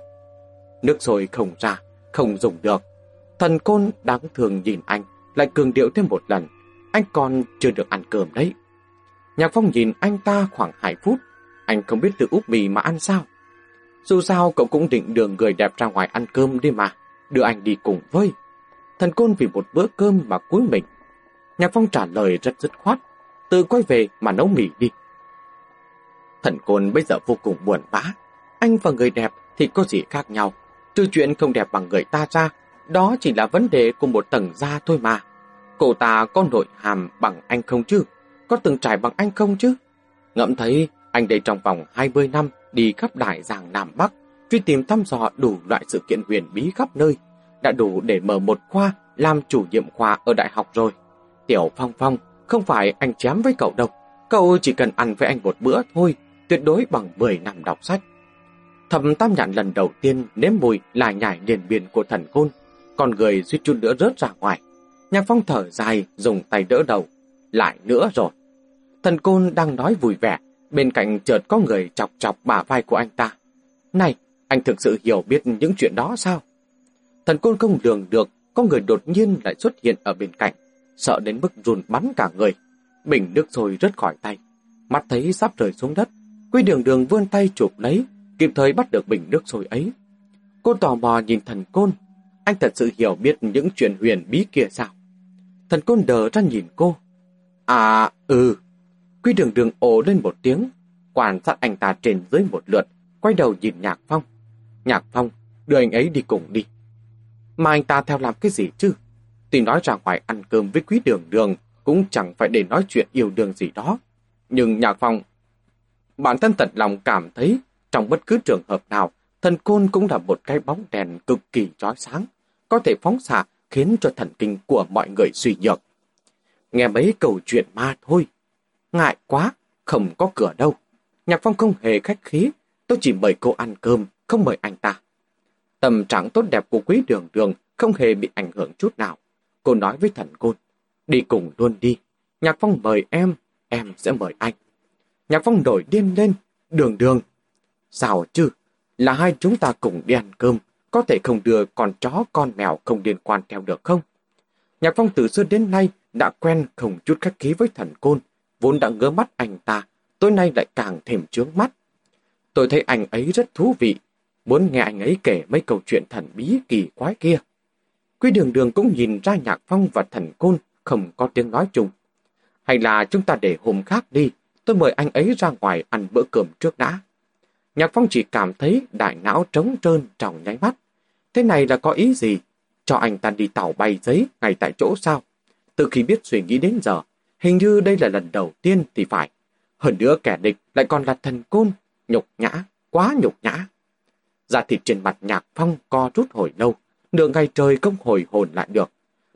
Nước sôi không ra, không dùng được. Thần côn đáng thường nhìn anh, lại cường điệu thêm một lần. Anh còn chưa được ăn cơm đấy. Nhạc Phong nhìn anh ta khoảng 2 phút. Anh không biết tự úp mì mà ăn sao. Dù sao cậu cũng định đường người đẹp ra ngoài ăn cơm đi mà. Đưa anh đi cùng với. Thần côn vì một bữa cơm mà cúi mình. Nhạc Phong trả lời rất dứt khoát. Tự quay về mà nấu mì đi. Thần côn bây giờ vô cùng buồn bã. Anh và người đẹp thì có gì khác nhau. Trừ chuyện không đẹp bằng người ta ra, đó chỉ là vấn đề của một tầng da thôi mà. Cô ta có nội hàm bằng anh không chứ? có từng trải bằng anh không chứ? Ngẫm thấy anh đây trong vòng 20 năm đi khắp đại giang Nam Bắc, truy tìm thăm dò đủ loại sự kiện huyền bí khắp nơi, đã đủ để mở một khoa làm chủ nhiệm khoa ở đại học rồi. Tiểu Phong Phong, không phải anh chém với cậu đâu, cậu chỉ cần ăn với anh một bữa thôi, tuyệt đối bằng 10 năm đọc sách. Thầm tam nhạn lần đầu tiên nếm mùi là nhảy liền biển của thần côn, con người suýt chút nữa rớt ra ngoài. Nhạc phong thở dài, dùng tay đỡ đầu. Lại nữa rồi. Thần côn đang nói vui vẻ, bên cạnh chợt có người chọc chọc bả vai của anh ta. Này, anh thực sự hiểu biết những chuyện đó sao? Thần côn không lường được, có người đột nhiên lại xuất hiện ở bên cạnh, sợ đến mức run bắn cả người. Bình nước sôi rớt khỏi tay, mắt thấy sắp rơi xuống đất. Quy đường đường vươn tay chụp lấy, kịp thời bắt được bình nước sôi ấy. Cô tò mò nhìn thần côn, anh thật sự hiểu biết những chuyện huyền bí kia sao? Thần côn đờ ra nhìn cô. À, ừ, Quy đường đường ồ lên một tiếng, quan sát anh ta trên dưới một lượt, quay đầu nhìn Nhạc Phong. Nhạc Phong, đưa anh ấy đi cùng đi. Mà anh ta theo làm cái gì chứ? Tuy nói ra ngoài ăn cơm với quý đường đường, cũng chẳng phải để nói chuyện yêu đương gì đó. Nhưng Nhạc Phong, bản thân thật lòng cảm thấy, trong bất cứ trường hợp nào, thần côn cũng là một cái bóng đèn cực kỳ chói sáng, có thể phóng xạ khiến cho thần kinh của mọi người suy nhược. Nghe mấy câu chuyện ma thôi, Ngại quá, không có cửa đâu. Nhạc Phong không hề khách khí, tôi chỉ mời cô ăn cơm, không mời anh ta. Tâm trạng tốt đẹp của quý đường đường không hề bị ảnh hưởng chút nào. Cô nói với thần côn, đi cùng luôn đi. Nhạc Phong mời em, em sẽ mời anh. Nhạc Phong đổi điên lên, đường đường. Sao chứ, là hai chúng ta cùng đi ăn cơm, có thể không đưa con chó con mèo không liên quan theo được không? Nhạc Phong từ xưa đến nay đã quen không chút khách khí với thần côn, vốn đã ngớ mắt anh ta, tối nay lại càng thêm trướng mắt. Tôi thấy anh ấy rất thú vị, muốn nghe anh ấy kể mấy câu chuyện thần bí kỳ quái kia. Quý đường đường cũng nhìn ra nhạc phong và thần côn không có tiếng nói chung. Hay là chúng ta để hôm khác đi, tôi mời anh ấy ra ngoài ăn bữa cơm trước đã. Nhạc phong chỉ cảm thấy đại não trống trơn trong nháy mắt. Thế này là có ý gì? Cho anh ta đi tàu bay giấy ngay tại chỗ sao? Từ khi biết suy nghĩ đến giờ, Hình như đây là lần đầu tiên thì phải. Hơn nữa kẻ địch lại còn là thần côn, nhục nhã, quá nhục nhã. Da thịt trên mặt nhạc phong co rút hồi lâu, nửa ngày trời không hồi hồn lại được.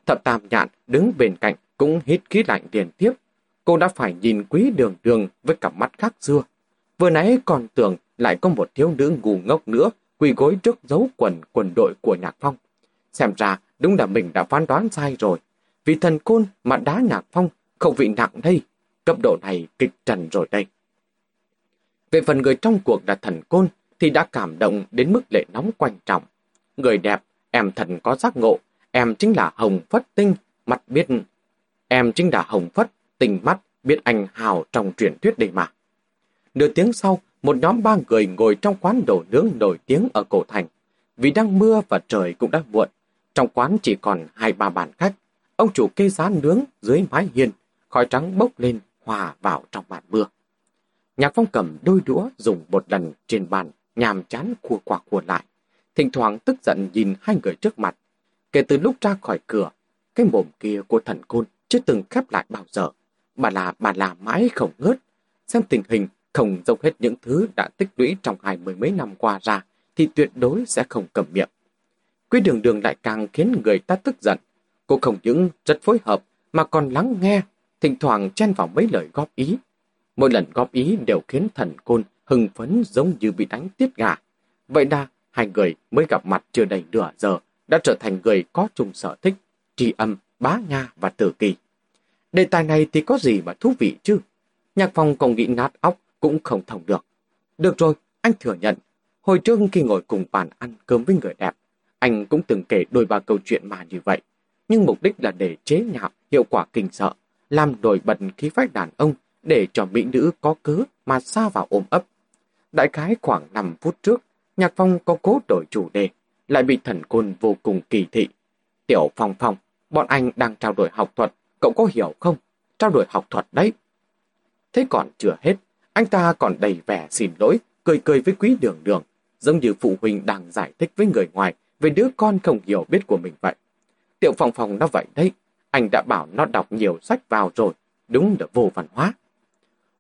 Thập tam nhạn đứng bên cạnh cũng hít khí lạnh liên tiếp. Cô đã phải nhìn quý đường đường với cặp mắt khác xưa. Vừa nãy còn tưởng lại có một thiếu nữ ngu ngốc nữa quỳ gối trước dấu quần quần đội của nhạc phong. Xem ra đúng là mình đã phán đoán sai rồi. Vì thần côn mà đá nhạc phong không vị nặng đây, cấp độ này kịch trần rồi đây. Về phần người trong cuộc là thần côn thì đã cảm động đến mức lệ nóng quan trọng. người đẹp, em thần có giác ngộ, em chính là Hồng Phất Tinh, mặt biết... Em chính là Hồng Phất, tình mắt, biết anh hào trong truyền thuyết đây mà. Nửa tiếng sau, một nhóm ba người ngồi trong quán đồ nướng nổi tiếng ở cổ thành. Vì đang mưa và trời cũng đã muộn, trong quán chỉ còn hai ba bàn khách. Ông chủ kê giá nướng dưới mái hiên, khói trắng bốc lên, hòa vào trong màn mưa. Nhạc phong cầm đôi đũa dùng một lần trên bàn, nhàm chán cua qua cua lại. Thỉnh thoảng tức giận nhìn hai người trước mặt. Kể từ lúc ra khỏi cửa, cái mồm kia của thần côn chưa từng khép lại bao giờ. Bà là bà là mãi không ngớt. Xem tình hình không dốc hết những thứ đã tích lũy trong hai mươi mấy năm qua ra, thì tuyệt đối sẽ không cầm miệng. Quý đường đường lại càng khiến người ta tức giận. Cô không những rất phối hợp, mà còn lắng nghe, thỉnh thoảng chen vào mấy lời góp ý. Mỗi lần góp ý đều khiến thần côn hưng phấn giống như bị đánh tiết gà. Vậy đa, hai người mới gặp mặt chưa đầy nửa giờ, đã trở thành người có chung sở thích, tri âm, bá nha và tử kỳ. Đề tài này thì có gì mà thú vị chứ? Nhạc phong còn nghĩ nát óc cũng không thông được. Được rồi, anh thừa nhận. Hồi trước khi ngồi cùng bàn ăn cơm với người đẹp, anh cũng từng kể đôi ba câu chuyện mà như vậy. Nhưng mục đích là để chế nhạo hiệu quả kinh sợ, làm nổi bật khí phách đàn ông để cho mỹ nữ có cớ mà xa vào ôm ấp. Đại khái khoảng 5 phút trước, Nhạc Phong có cố đổi chủ đề, lại bị thần côn vô cùng kỳ thị. Tiểu Phong Phong, bọn anh đang trao đổi học thuật, cậu có hiểu không? Trao đổi học thuật đấy. Thế còn chưa hết, anh ta còn đầy vẻ xin lỗi, cười cười với quý đường đường, giống như phụ huynh đang giải thích với người ngoài về đứa con không hiểu biết của mình vậy. Tiểu phòng phòng nó vậy đấy, anh đã bảo nó đọc nhiều sách vào rồi, đúng là vô văn hóa.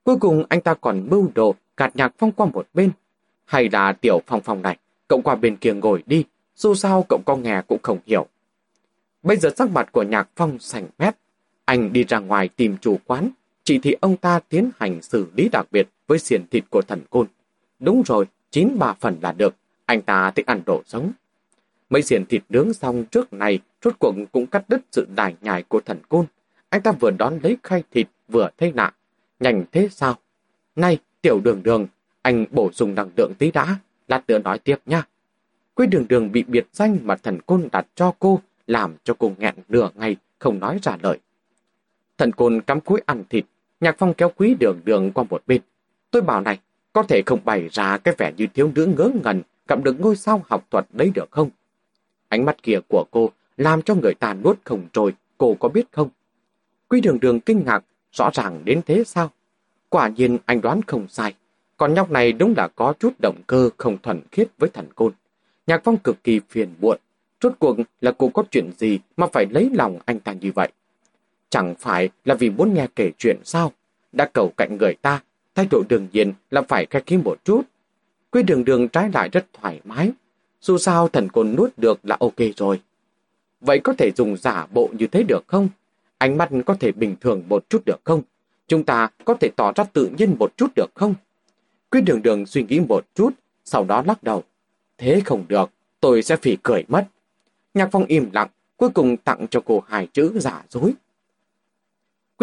Cuối cùng anh ta còn mưu đồ gạt nhạc phong qua một bên. Hay là tiểu phong phong này, cậu qua bên kia ngồi đi, dù sao cậu có nghe cũng không hiểu. Bây giờ sắc mặt của nhạc phong sành mét. Anh đi ra ngoài tìm chủ quán, chỉ thị ông ta tiến hành xử lý đặc biệt với xiền thịt của thần côn. Đúng rồi, chín ba phần là được, anh ta thích ăn đồ sống. Mấy xiền thịt nướng xong trước này, rốt cuộc cũng cắt đứt sự đài nhài của thần côn. Anh ta vừa đón lấy khay thịt, vừa thấy nạ. Nhanh thế sao? Này, tiểu đường đường, anh bổ sung năng lượng tí đã, lát nữa nói tiếp nha. Quý đường đường bị biệt danh mà thần côn đặt cho cô, làm cho cô nghẹn nửa ngày, không nói ra lời. Thần côn cắm cúi ăn thịt, nhạc phong kéo quý đường đường qua một bên. Tôi bảo này, có thể không bày ra cái vẻ như thiếu nữ ngớ ngẩn, gặp được ngôi sao học thuật đấy được không? Ánh mắt kia của cô làm cho người ta nuốt không trôi, cô có biết không? Quý đường đường kinh ngạc, rõ ràng đến thế sao? Quả nhiên anh đoán không sai. còn nhóc này đúng là có chút động cơ không thuần khiết với thần côn. Nhạc phong cực kỳ phiền muộn. Rốt cuộc là cô có chuyện gì mà phải lấy lòng anh ta như vậy? Chẳng phải là vì muốn nghe kể chuyện sao? Đã cầu cạnh người ta, thái độ đương nhiên là phải khách khí một chút. Quy đường đường trái lại rất thoải mái. Dù sao thần côn nuốt được là ok rồi. Vậy có thể dùng giả bộ như thế được không? Ánh mắt có thể bình thường một chút được không? Chúng ta có thể tỏ ra tự nhiên một chút được không? Quy đường đường suy nghĩ một chút, sau đó lắc đầu. Thế không được, tôi sẽ phỉ cười mất. Nhạc phong im lặng, cuối cùng tặng cho cô hai chữ giả dối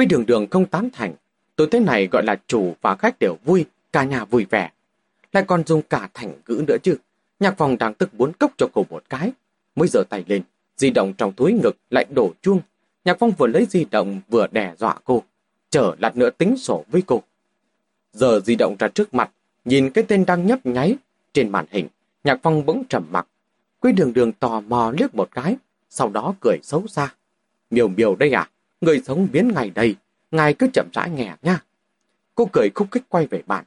quy đường đường không tán thành. Tôi thế này gọi là chủ và khách đều vui, cả nhà vui vẻ. Lại còn dùng cả thành ngữ nữa chứ. Nhạc phong đang tức muốn cốc cho cô một cái. Mới giơ tay lên, di động trong túi ngực lại đổ chuông. Nhạc phong vừa lấy di động vừa đè dọa cô chờ lát nữa tính sổ với cô. Giờ di động ra trước mặt, nhìn cái tên đang nhấp nháy trên màn hình, Nhạc Phong bỗng trầm mặc. Quý đường đường tò mò liếc một cái, sau đó cười xấu xa. Miều miều đây à, người sống biến ngày đây, ngài cứ chậm rãi nghe nha. Cô cười khúc khích quay về bạn.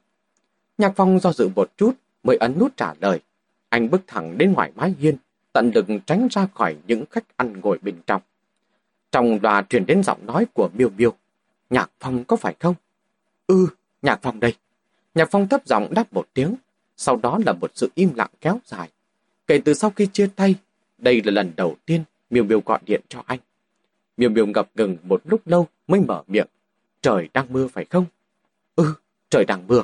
Nhạc Phong do dự một chút mới ấn nút trả lời. Anh bước thẳng đến ngoài mái hiên, tận lực tránh ra khỏi những khách ăn ngồi bên trong. Trong loa truyền đến giọng nói của Miêu Miêu. Nhạc Phong có phải không? Ừ, Nhạc Phong đây. Nhạc Phong thấp giọng đáp một tiếng, sau đó là một sự im lặng kéo dài. Kể từ sau khi chia tay, đây là lần đầu tiên Miêu Miêu gọi điện cho anh. Miêu Miêu ngập ngừng một lúc lâu mới mở miệng. Trời đang mưa phải không? Ừ, trời đang mưa.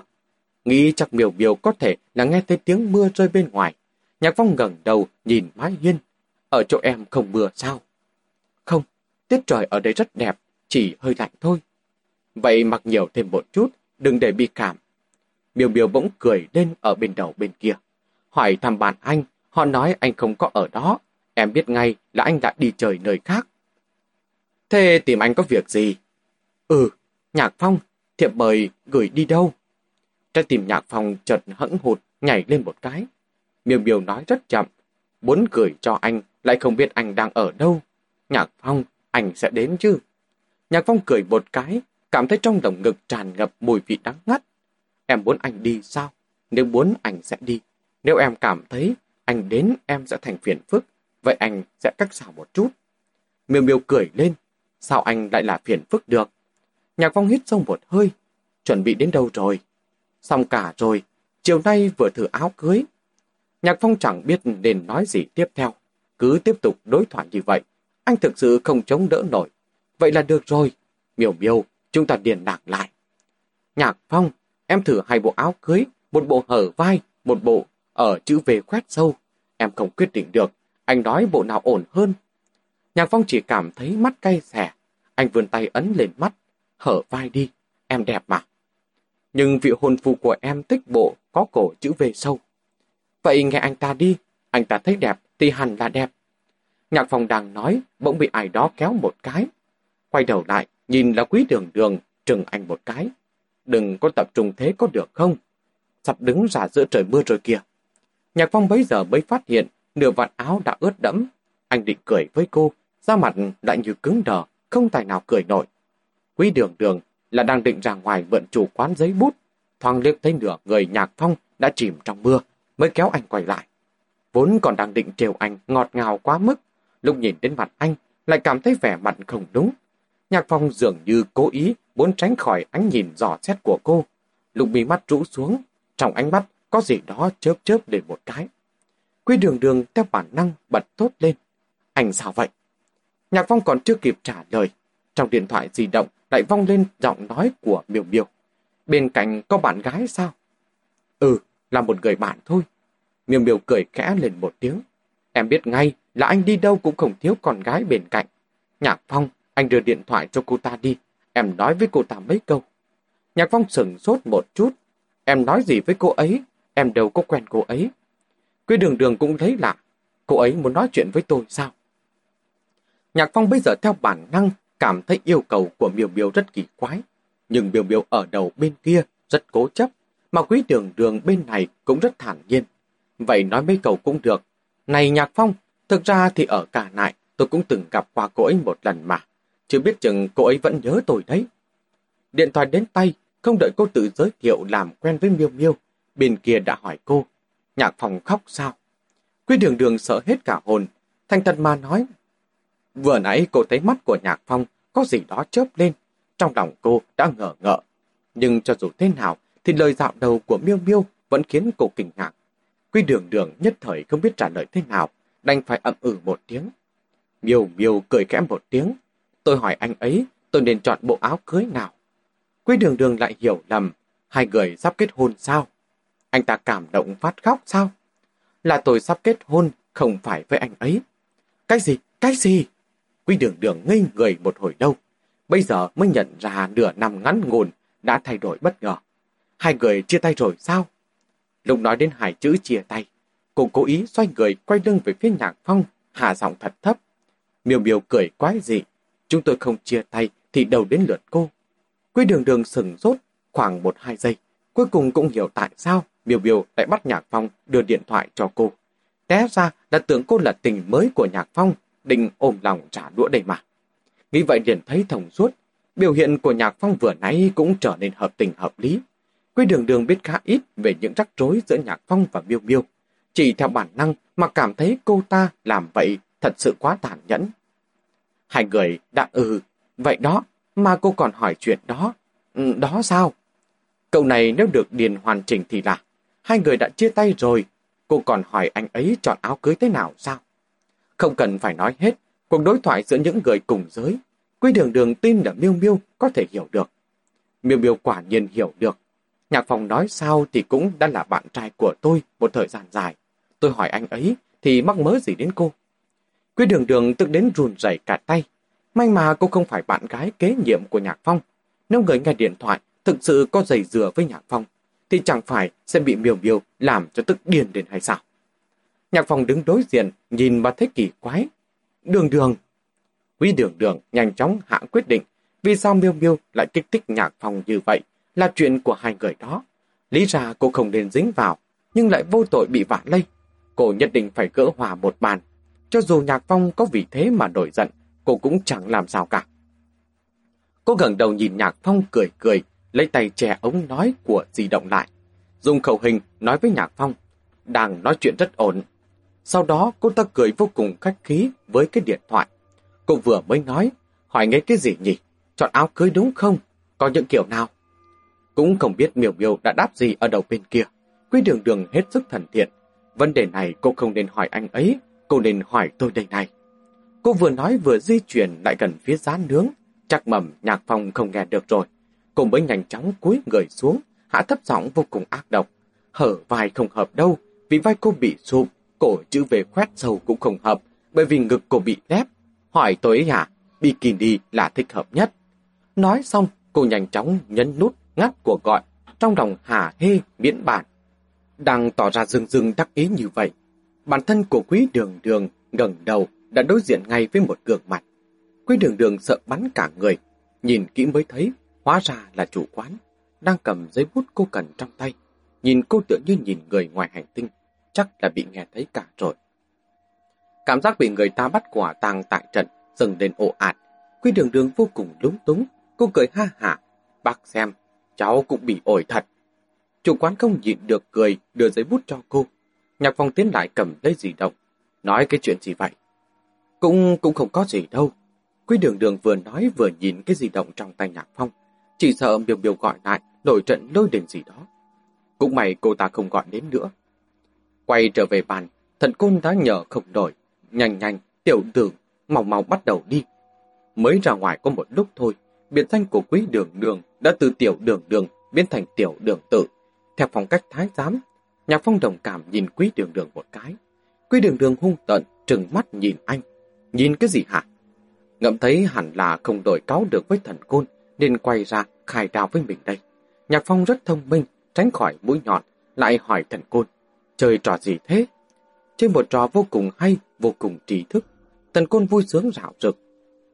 Nghĩ chắc Miêu Miêu có thể là nghe thấy tiếng mưa rơi bên ngoài. Nhạc Phong ngẩng đầu nhìn mái hiên. Ở chỗ em không mưa sao? Không, tiết trời ở đây rất đẹp, chỉ hơi lạnh thôi. Vậy mặc nhiều thêm một chút, đừng để bị cảm. Miêu miêu bỗng cười lên ở bên đầu bên kia. Hỏi thăm bạn anh, Họ nói anh không có ở đó. Em biết ngay là anh đã đi chơi nơi khác. Thế tìm anh có việc gì? Ừ, Nhạc Phong, thiệp mời gửi đi đâu? Trái tim Nhạc Phong chợt hững hụt nhảy lên một cái. Miêu Miêu nói rất chậm. Muốn gửi cho anh, lại không biết anh đang ở đâu. Nhạc Phong, anh sẽ đến chứ? Nhạc Phong cười một cái, cảm thấy trong lồng ngực tràn ngập mùi vị đắng ngắt. Em muốn anh đi sao? Nếu muốn anh sẽ đi. Nếu em cảm thấy anh đến em sẽ thành phiền phức, vậy anh sẽ cách xảo một chút. Miêu Miêu cười lên, sao anh lại là phiền phức được? Nhạc Phong hít sâu một hơi, chuẩn bị đến đâu rồi? Xong cả rồi, chiều nay vừa thử áo cưới. Nhạc Phong chẳng biết nên nói gì tiếp theo, cứ tiếp tục đối thoại như vậy. Anh thực sự không chống đỡ nổi. Vậy là được rồi. Miêu miêu, chúng ta điền đạc lại. Nhạc Phong, em thử hai bộ áo cưới, một bộ hở vai, một bộ ở chữ về khoét sâu. Em không quyết định được, anh nói bộ nào ổn hơn. Nhạc Phong chỉ cảm thấy mắt cay xẻ. Anh vươn tay ấn lên mắt, hở vai đi, em đẹp mà. Nhưng vị hôn phu của em tích bộ có cổ chữ về sâu. Vậy nghe anh ta đi, anh ta thấy đẹp thì hẳn là đẹp. Nhạc Phong đang nói, bỗng bị ai đó kéo một cái. Quay đầu lại, nhìn là quý đường đường, trừng anh một cái. Đừng có tập trung thế có được không? Sắp đứng ra giữa trời mưa rồi kìa. Nhạc Phong bấy giờ mới phát hiện nửa vạt áo đã ướt đẫm. Anh định cười với cô, da mặt lại như cứng đờ, không tài nào cười nổi. Quý đường đường là đang định ra ngoài mượn chủ quán giấy bút. Thoáng liếc thấy nửa người Nhạc Phong đã chìm trong mưa, mới kéo anh quay lại. Vốn còn đang định trêu anh ngọt ngào quá mức, lúc nhìn đến mặt anh lại cảm thấy vẻ mặt không đúng. Nhạc Phong dường như cố ý muốn tránh khỏi ánh nhìn dò xét của cô. Lúc mí mắt rũ xuống, trong ánh mắt có gì đó chớp chớp để một cái. Quy đường đường theo bản năng bật tốt lên. Anh sao vậy? Nhạc Phong còn chưa kịp trả lời. Trong điện thoại di động lại vong lên giọng nói của Miêu Miêu. Bên cạnh có bạn gái sao? Ừ, là một người bạn thôi. Miêu Miêu cười khẽ lên một tiếng. Em biết ngay là anh đi đâu cũng không thiếu con gái bên cạnh. Nhạc Phong, anh đưa điện thoại cho cô ta đi. Em nói với cô ta mấy câu. Nhạc Phong sừng sốt một chút. Em nói gì với cô ấy? Em đâu có quen cô ấy. Quý đường đường cũng thấy lạ. Cô ấy muốn nói chuyện với tôi sao? Nhạc Phong bây giờ theo bản năng cảm thấy yêu cầu của Miêu Miêu rất kỳ quái. Nhưng Miêu Miêu ở đầu bên kia rất cố chấp, mà quý đường đường bên này cũng rất thản nhiên. Vậy nói mấy câu cũng được. Này Nhạc Phong, thực ra thì ở cả nại tôi cũng từng gặp qua cô ấy một lần mà. Chưa biết chừng cô ấy vẫn nhớ tôi đấy. Điện thoại đến tay, không đợi cô tự giới thiệu làm quen với Miêu Miêu, bên kia đã hỏi cô, Nhạc Phong khóc sao? Quý đường đường sợ hết cả hồn, thành thật mà nói. Vừa nãy cô thấy mắt của Nhạc Phong có gì đó chớp lên, trong lòng cô đã ngờ ngợ. Nhưng cho dù thế nào, thì lời dạo đầu của Miêu Miêu vẫn khiến cô kinh ngạc. Quy đường đường nhất thời không biết trả lời thế nào, đành phải ậm ừ một tiếng. Miêu Miêu cười khẽ một tiếng. Tôi hỏi anh ấy, tôi nên chọn bộ áo cưới nào? Quy đường đường lại hiểu lầm, hai người sắp kết hôn sao? Anh ta cảm động phát khóc sao? Là tôi sắp kết hôn, không phải với anh ấy. Cái gì? Cái gì? Quy đường đường ngây người một hồi lâu. Bây giờ mới nhận ra nửa năm ngắn ngủn đã thay đổi bất ngờ. Hai người chia tay rồi sao? Lúc nói đến hai chữ chia tay, cô cố ý xoay người quay lưng về phía nhạc phong, hạ giọng thật thấp. Miêu miêu cười quái dị. Chúng tôi không chia tay thì đầu đến lượt cô. Quy đường đường sừng sốt khoảng một hai giây. Cuối cùng cũng hiểu tại sao Miêu Miêu lại bắt Nhạc Phong đưa điện thoại cho cô. Té ra là tưởng cô là tình mới của Nhạc Phong, định ôm lòng trả đũa đây mà. Nghĩ vậy liền thấy thông suốt, biểu hiện của Nhạc Phong vừa nãy cũng trở nên hợp tình hợp lý. Quy đường đường biết khá ít về những rắc rối giữa Nhạc Phong và Miêu Miêu. Chỉ theo bản năng mà cảm thấy cô ta làm vậy thật sự quá tàn nhẫn. Hai người đã ừ, vậy đó, mà cô còn hỏi chuyện đó. Ừ, đó sao? câu này nếu được điền hoàn chỉnh thì là, hai người đã chia tay rồi, cô còn hỏi anh ấy chọn áo cưới thế nào sao? Không cần phải nói hết, cuộc đối thoại giữa những người cùng giới, Quy đường đường tin là Miêu Miêu có thể hiểu được. Miêu Miêu quả nhiên hiểu được. Nhạc phòng nói sao thì cũng đã là bạn trai của tôi một thời gian dài. Tôi hỏi anh ấy thì mắc mớ gì đến cô. Quy đường đường tức đến run rẩy cả tay. May mà cô không phải bạn gái kế nhiệm của Nhạc Phong. Nếu người nghe điện thoại thực sự có giày dừa với Nhạc Phong, thì chẳng phải sẽ bị miêu miêu làm cho tức điên đến hay sao. Nhạc phòng đứng đối diện, nhìn mà thấy kỳ quái. Đường đường. Quý đường đường nhanh chóng hạ quyết định vì sao miêu miêu lại kích thích nhạc phòng như vậy là chuyện của hai người đó. Lý ra cô không nên dính vào, nhưng lại vô tội bị vạ lây. Cô nhất định phải gỡ hòa một bàn. Cho dù nhạc phong có vì thế mà nổi giận, cô cũng chẳng làm sao cả. Cô gần đầu nhìn nhạc phong cười cười, lấy tay chè ống nói của di động lại. Dùng khẩu hình nói với nhạc phong, đang nói chuyện rất ổn. Sau đó cô ta cười vô cùng khách khí với cái điện thoại. Cô vừa mới nói, hỏi nghe cái gì nhỉ? Chọn áo cưới đúng không? Có những kiểu nào? Cũng không biết miều miều đã đáp gì ở đầu bên kia. Quý đường đường hết sức thần thiện. Vấn đề này cô không nên hỏi anh ấy, cô nên hỏi tôi đây này. Cô vừa nói vừa di chuyển lại gần phía giá nướng. Chắc mầm nhạc phong không nghe được rồi. Cô mới nhanh chóng cúi người xuống, hạ thấp giọng vô cùng ác độc. Hở vai không hợp đâu, vì vai cô bị sụp, cổ chữ về khoét sâu cũng không hợp, bởi vì ngực cô bị lép. Hỏi tôi ấy hả, bikini là thích hợp nhất. Nói xong, cô nhanh chóng nhấn nút ngắt cuộc gọi, trong lòng hả hê miễn bản. Đang tỏ ra rừng rừng đắc ý như vậy, bản thân của quý đường đường ngẩng đầu đã đối diện ngay với một gương mặt. Quý đường đường sợ bắn cả người, nhìn kỹ mới thấy, hóa ra là chủ quán, đang cầm giấy bút cô cần trong tay. Nhìn cô tựa như nhìn người ngoài hành tinh, chắc là bị nghe thấy cả rồi. Cảm giác bị người ta bắt quả tang tại trận, dâng lên ồ ạt. Quy đường đường vô cùng lúng túng, cô cười ha hả. Bác xem, cháu cũng bị ổi thật. Chủ quán không nhịn được cười, đưa giấy bút cho cô. Nhạc phong tiến lại cầm lấy di động. Nói cái chuyện gì vậy? Cũng cũng không có gì đâu. Quý đường đường vừa nói vừa nhìn cái di động trong tay nhạc phong. Chỉ sợ biểu biểu gọi lại, nổi trận lôi đình gì đó. Cũng may cô ta không gọi đến nữa. Quay trở về bàn, thần côn đã nhờ không nổi. Nhanh nhanh, tiểu đường, mau mau bắt đầu đi. Mới ra ngoài có một lúc thôi, biệt danh của quý đường đường đã từ tiểu đường đường biến thành tiểu đường tử. Theo phong cách thái giám, nhạc phong đồng cảm nhìn quý đường đường một cái. Quý đường đường hung tận, trừng mắt nhìn anh. Nhìn cái gì hả? Ngậm thấy hẳn là không đổi cáo được với thần côn, nên quay ra khai đào với mình đây. Nhạc phong rất thông minh, tránh khỏi mũi nhọn, lại hỏi thần côn. Chơi trò gì thế? Chơi một trò vô cùng hay, vô cùng trí thức. Thần côn vui sướng rạo rực.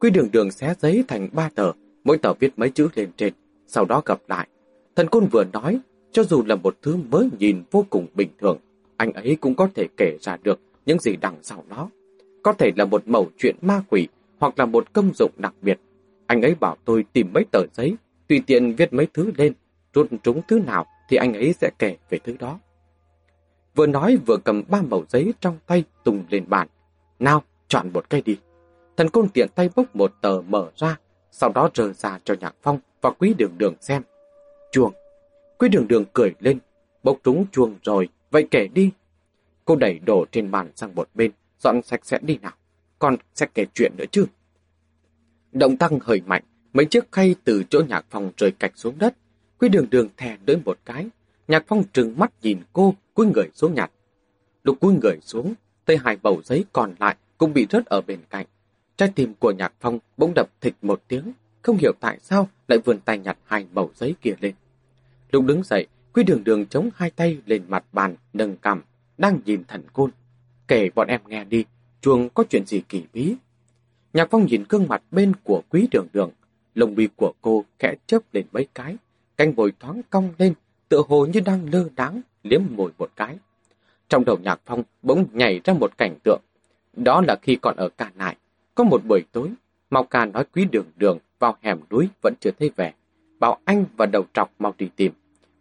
quy đường đường xé giấy thành ba tờ, mỗi tờ viết mấy chữ lên trên, sau đó gặp lại. Thần côn vừa nói, cho dù là một thứ mới nhìn vô cùng bình thường, anh ấy cũng có thể kể ra được những gì đằng sau nó. Có thể là một mẩu chuyện ma quỷ hoặc là một công dụng đặc biệt. Anh ấy bảo tôi tìm mấy tờ giấy, tùy tiện viết mấy thứ lên, rút trúng thứ nào thì anh ấy sẽ kể về thứ đó. Vừa nói vừa cầm ba mẩu giấy trong tay tung lên bàn. Nào, chọn một cây đi. Thần côn tiện tay bốc một tờ mở ra, sau đó rờ ra cho Nhạc Phong và Quý Đường Đường xem. Chuông. Quý Đường Đường cười lên, bốc trúng chuông rồi, vậy kể đi. Cô đẩy đồ trên bàn sang một bên, dọn sạch sẽ đi nào. Còn sẽ kể chuyện nữa chứ. Động tăng hơi mạnh, mấy chiếc khay từ chỗ Nhạc Phong rơi cạch xuống đất. Quý Đường Đường thè đới một cái. Nhạc Phong trừng mắt nhìn cô, cúi người xuống nhặt. Lúc cúi người xuống, tay hai bầu giấy còn lại cũng bị rớt ở bên cạnh. Trái tim của Nhạc Phong bỗng đập thịt một tiếng, không hiểu tại sao lại vươn tay nhặt hai bầu giấy kia lên. Lúc đứng dậy, Quý Đường Đường chống hai tay lên mặt bàn, nâng cằm, đang nhìn thần côn. Kể bọn em nghe đi, chuồng có chuyện gì kỳ bí. Nhạc Phong nhìn gương mặt bên của Quý Đường Đường, lồng bì của cô khẽ chớp lên mấy cái, canh bồi thoáng cong lên, tựa hồ như đang lơ đáng, liếm mồi một cái. Trong đầu Nhạc Phong bỗng nhảy ra một cảnh tượng. Đó là khi còn ở Cà Nại, có một buổi tối, Mao Ca nói quý đường đường vào hẻm núi vẫn chưa thấy về. Bảo anh và đầu trọc mau đi tìm.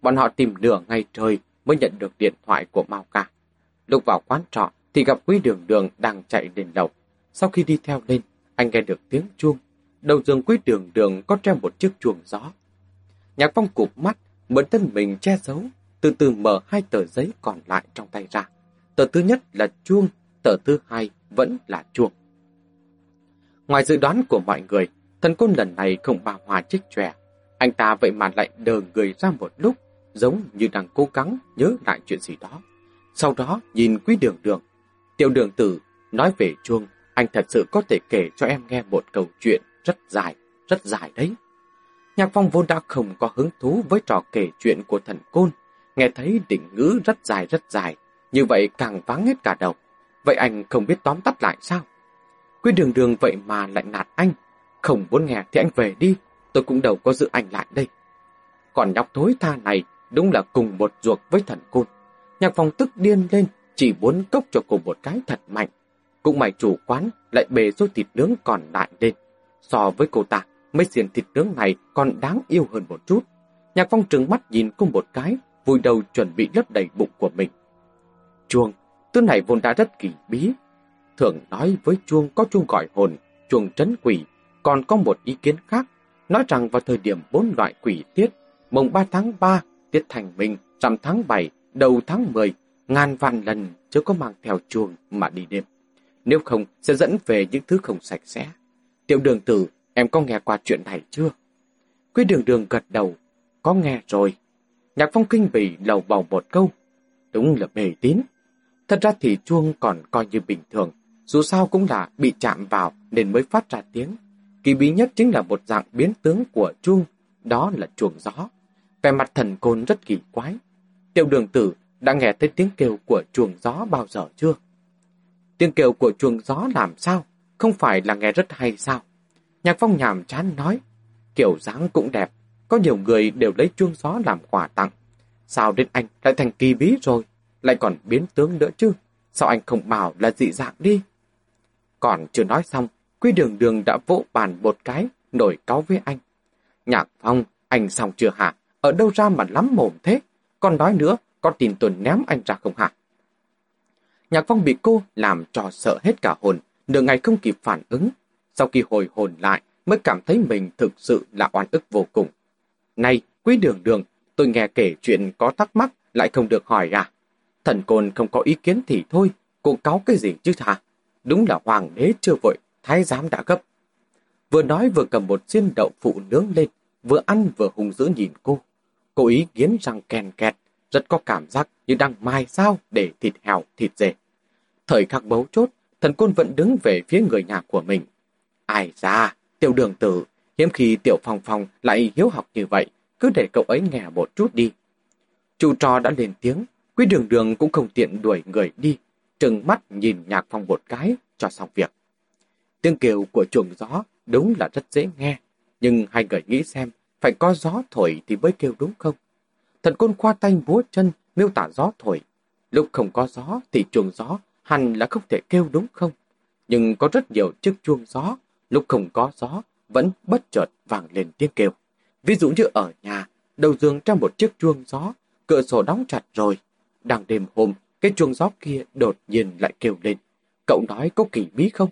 Bọn họ tìm nửa ngày trời mới nhận được điện thoại của Mao Ca. Lúc vào quán trọ thì gặp quý đường đường đang chạy lên lầu. Sau khi đi theo lên, anh nghe được tiếng chuông. Đầu giường quý đường đường có treo một chiếc chuông gió. Nhạc phong cụp mắt, mượn thân mình che giấu, từ từ mở hai tờ giấy còn lại trong tay ra. Tờ thứ nhất là chuông, tờ thứ hai vẫn là chuông. Ngoài dự đoán của mọi người, thần côn lần này không bao hòa trích chòe. Anh ta vậy mà lại đờ người ra một lúc, giống như đang cố gắng nhớ lại chuyện gì đó. Sau đó nhìn quý đường đường. Tiểu đường tử nói về chuông, anh thật sự có thể kể cho em nghe một câu chuyện rất dài, rất dài đấy. Nhạc phong vốn đã không có hứng thú với trò kể chuyện của thần côn. Nghe thấy đỉnh ngữ rất dài rất dài, như vậy càng vắng hết cả đầu. vậy anh không biết tóm tắt lại sao? Quý đường đường vậy mà lại nạt anh. Không muốn nghe thì anh về đi, tôi cũng đâu có giữ anh lại đây. Còn nhóc thối tha này đúng là cùng một ruột với thần côn. Nhạc phong tức điên lên, chỉ muốn cốc cho cô một cái thật mạnh. Cũng mày chủ quán lại bề số thịt nướng còn lại lên. So với cô ta, mấy xiên thịt nướng này còn đáng yêu hơn một chút. Nhạc phong trừng mắt nhìn cô một cái, vui đầu chuẩn bị lấp đầy bụng của mình. Chuông, thứ này vốn đã rất kỳ bí. Thường nói với chuông có chuông gọi hồn, chuông trấn quỷ, còn có một ý kiến khác, nói rằng vào thời điểm bốn loại quỷ tiết, mùng 3 tháng 3, tiết thành minh, rằm tháng 7, đầu tháng 10, ngàn vạn lần chưa có mang theo chuông mà đi đêm. Nếu không, sẽ dẫn về những thứ không sạch sẽ. Tiểu đường tử, em có nghe qua chuyện này chưa? Quý đường đường gật đầu, có nghe rồi. Nhạc phong kinh bỉ lầu bầu một câu. Đúng là mê tín. Thật ra thì chuông còn coi như bình thường, dù sao cũng là bị chạm vào nên mới phát ra tiếng. Kỳ bí nhất chính là một dạng biến tướng của chuông, đó là chuồng gió. Vẻ mặt thần côn rất kỳ quái. Tiểu đường tử đã nghe thấy tiếng kêu của chuồng gió bao giờ chưa? Tiếng kêu của chuồng gió làm sao? Không phải là nghe rất hay sao? Nhạc phong nhàm chán nói, kiểu dáng cũng đẹp, có nhiều người đều lấy chuông gió làm quà tặng. Sao đến anh lại thành kỳ bí rồi, lại còn biến tướng nữa chứ? Sao anh không bảo là dị dạng đi? Còn chưa nói xong, Quy đường đường đã vỗ bàn một cái, nổi cáo với anh. Nhạc phong, anh xong chưa hả? Ở đâu ra mà lắm mồm thế? Còn nói nữa, con tin tuần ném anh ra không hả? Nhạc phong bị cô làm trò sợ hết cả hồn, nửa ngày không kịp phản ứng. Sau khi hồi hồn lại, mới cảm thấy mình thực sự là oan ức vô cùng. Này, quý đường đường, tôi nghe kể chuyện có thắc mắc lại không được hỏi à? Thần côn không có ý kiến thì thôi, cô cáo cái gì chứ hả? Đúng là hoàng đế chưa vội, thái giám đã gấp. Vừa nói vừa cầm một xiên đậu phụ nướng lên, vừa ăn vừa hùng dữ nhìn cô. Cô ý kiến răng kèn kẹt, rất có cảm giác như đang mai sao để thịt heo, thịt dê. Thời khắc bấu chốt, thần côn vẫn đứng về phía người nhà của mình. Ai ra, tiểu đường tử, hiếm khi tiểu phong phong lại hiếu học như vậy, cứ để cậu ấy nghe một chút đi. Chủ trò đã lên tiếng, quý đường đường cũng không tiện đuổi người đi, trừng mắt nhìn nhạc phong một cái cho xong việc. Tiếng kêu của chuồng gió đúng là rất dễ nghe, nhưng hai người nghĩ xem, phải có gió thổi thì mới kêu đúng không? Thần côn khoa tay búa chân miêu tả gió thổi. Lúc không có gió thì chuồng gió hẳn là không thể kêu đúng không? Nhưng có rất nhiều chiếc chuông gió, lúc không có gió vẫn bất chợt vang lên tiếng kêu. Ví dụ như ở nhà, đầu giường trong một chiếc chuông gió, cửa sổ đóng chặt rồi. Đang đêm hôm, cái chuông gió kia đột nhiên lại kêu lên. Cậu nói có kỳ bí không?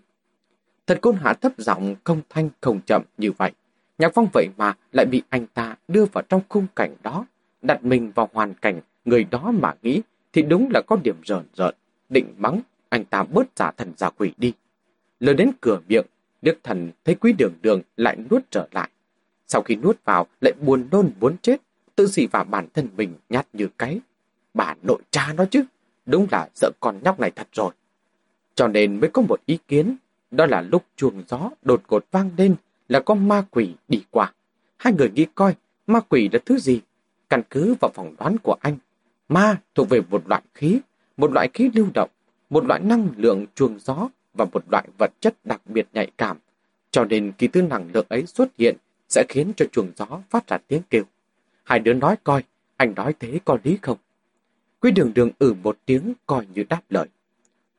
Thật côn hạ thấp giọng không thanh không chậm như vậy. Nhạc phong vậy mà lại bị anh ta đưa vào trong khung cảnh đó, đặt mình vào hoàn cảnh người đó mà nghĩ thì đúng là có điểm rợn rợn, định mắng anh ta bớt giả thần giả quỷ đi. Lời đến cửa miệng, Đức thần thấy quý đường đường lại nuốt trở lại. Sau khi nuốt vào lại buồn nôn muốn chết, tự xỉ vào bản thân mình nhát như cái. Bà nội cha nó chứ, đúng là sợ con nhóc này thật rồi. Cho nên mới có một ý kiến đó là lúc chuồng gió đột ngột vang lên là có ma quỷ đi qua. Hai người nghĩ coi ma quỷ là thứ gì. Căn cứ vào phỏng đoán của anh, ma thuộc về một loại khí, một loại khí lưu động, một loại năng lượng chuồng gió và một loại vật chất đặc biệt nhạy cảm. Cho nên khi thứ năng lượng ấy xuất hiện sẽ khiến cho chuồng gió phát ra tiếng kêu. Hai đứa nói coi, anh nói thế có lý không? Quý đường đường ử một tiếng coi như đáp lời.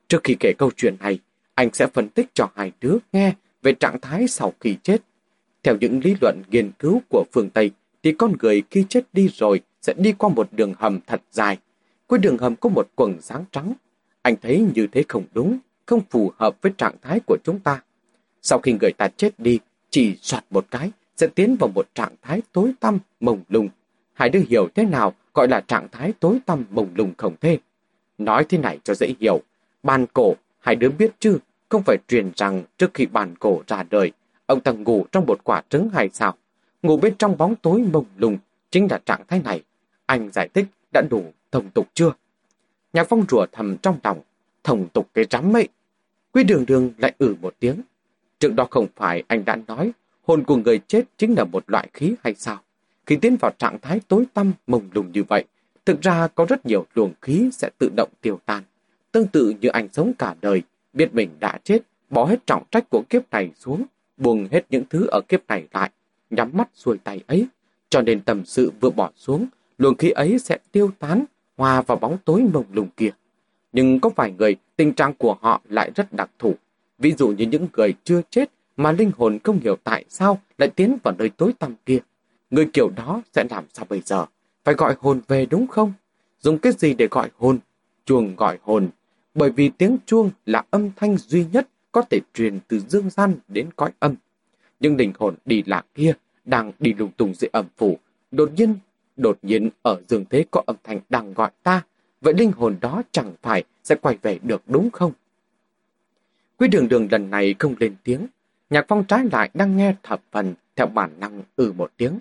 Trước khi kể câu chuyện này, anh sẽ phân tích cho hai đứa nghe về trạng thái sau khi chết. Theo những lý luận nghiên cứu của phương Tây, thì con người khi chết đi rồi sẽ đi qua một đường hầm thật dài. Cuối đường hầm có một quần sáng trắng. Anh thấy như thế không đúng, không phù hợp với trạng thái của chúng ta. Sau khi người ta chết đi, chỉ soạt một cái, sẽ tiến vào một trạng thái tối tăm, mông lung. Hai đứa hiểu thế nào gọi là trạng thái tối tăm mông lung không thế. Nói thế này cho dễ hiểu. Bàn cổ Hai đứa biết chứ, không phải truyền rằng trước khi bàn cổ ra đời, ông ta ngủ trong một quả trứng hay sao? Ngủ bên trong bóng tối mông lung chính là trạng thái này. Anh giải thích đã đủ thông tục chưa? Nhạc phong rùa thầm trong lòng, thông tục cái rắm ấy. Quý đường đường lại ử một tiếng. Trước đó không phải anh đã nói hồn của người chết chính là một loại khí hay sao? Khi tiến vào trạng thái tối tăm mông lung như vậy, thực ra có rất nhiều luồng khí sẽ tự động tiêu tan tương tự như anh sống cả đời, biết mình đã chết, bỏ hết trọng trách của kiếp này xuống, buông hết những thứ ở kiếp này lại, nhắm mắt xuôi tay ấy, cho nên tầm sự vừa bỏ xuống, luồng khí ấy sẽ tiêu tán, hòa vào bóng tối mông lung kia. Nhưng có vài người, tình trạng của họ lại rất đặc thù. Ví dụ như những người chưa chết mà linh hồn không hiểu tại sao lại tiến vào nơi tối tăm kia. Người kiểu đó sẽ làm sao bây giờ? Phải gọi hồn về đúng không? Dùng cái gì để gọi hồn? Chuông gọi hồn. Bởi vì tiếng chuông là âm thanh duy nhất có thể truyền từ dương gian đến cõi âm. Nhưng linh hồn đi lạc kia đang đi lung tung dưới âm phủ. Đột nhiên, đột nhiên ở dương thế có âm thanh đang gọi ta. Vậy linh hồn đó chẳng phải sẽ quay về được đúng không? Quý đường đường lần này không lên tiếng. Nhạc phong trái lại đang nghe thập phần theo bản năng ừ một tiếng.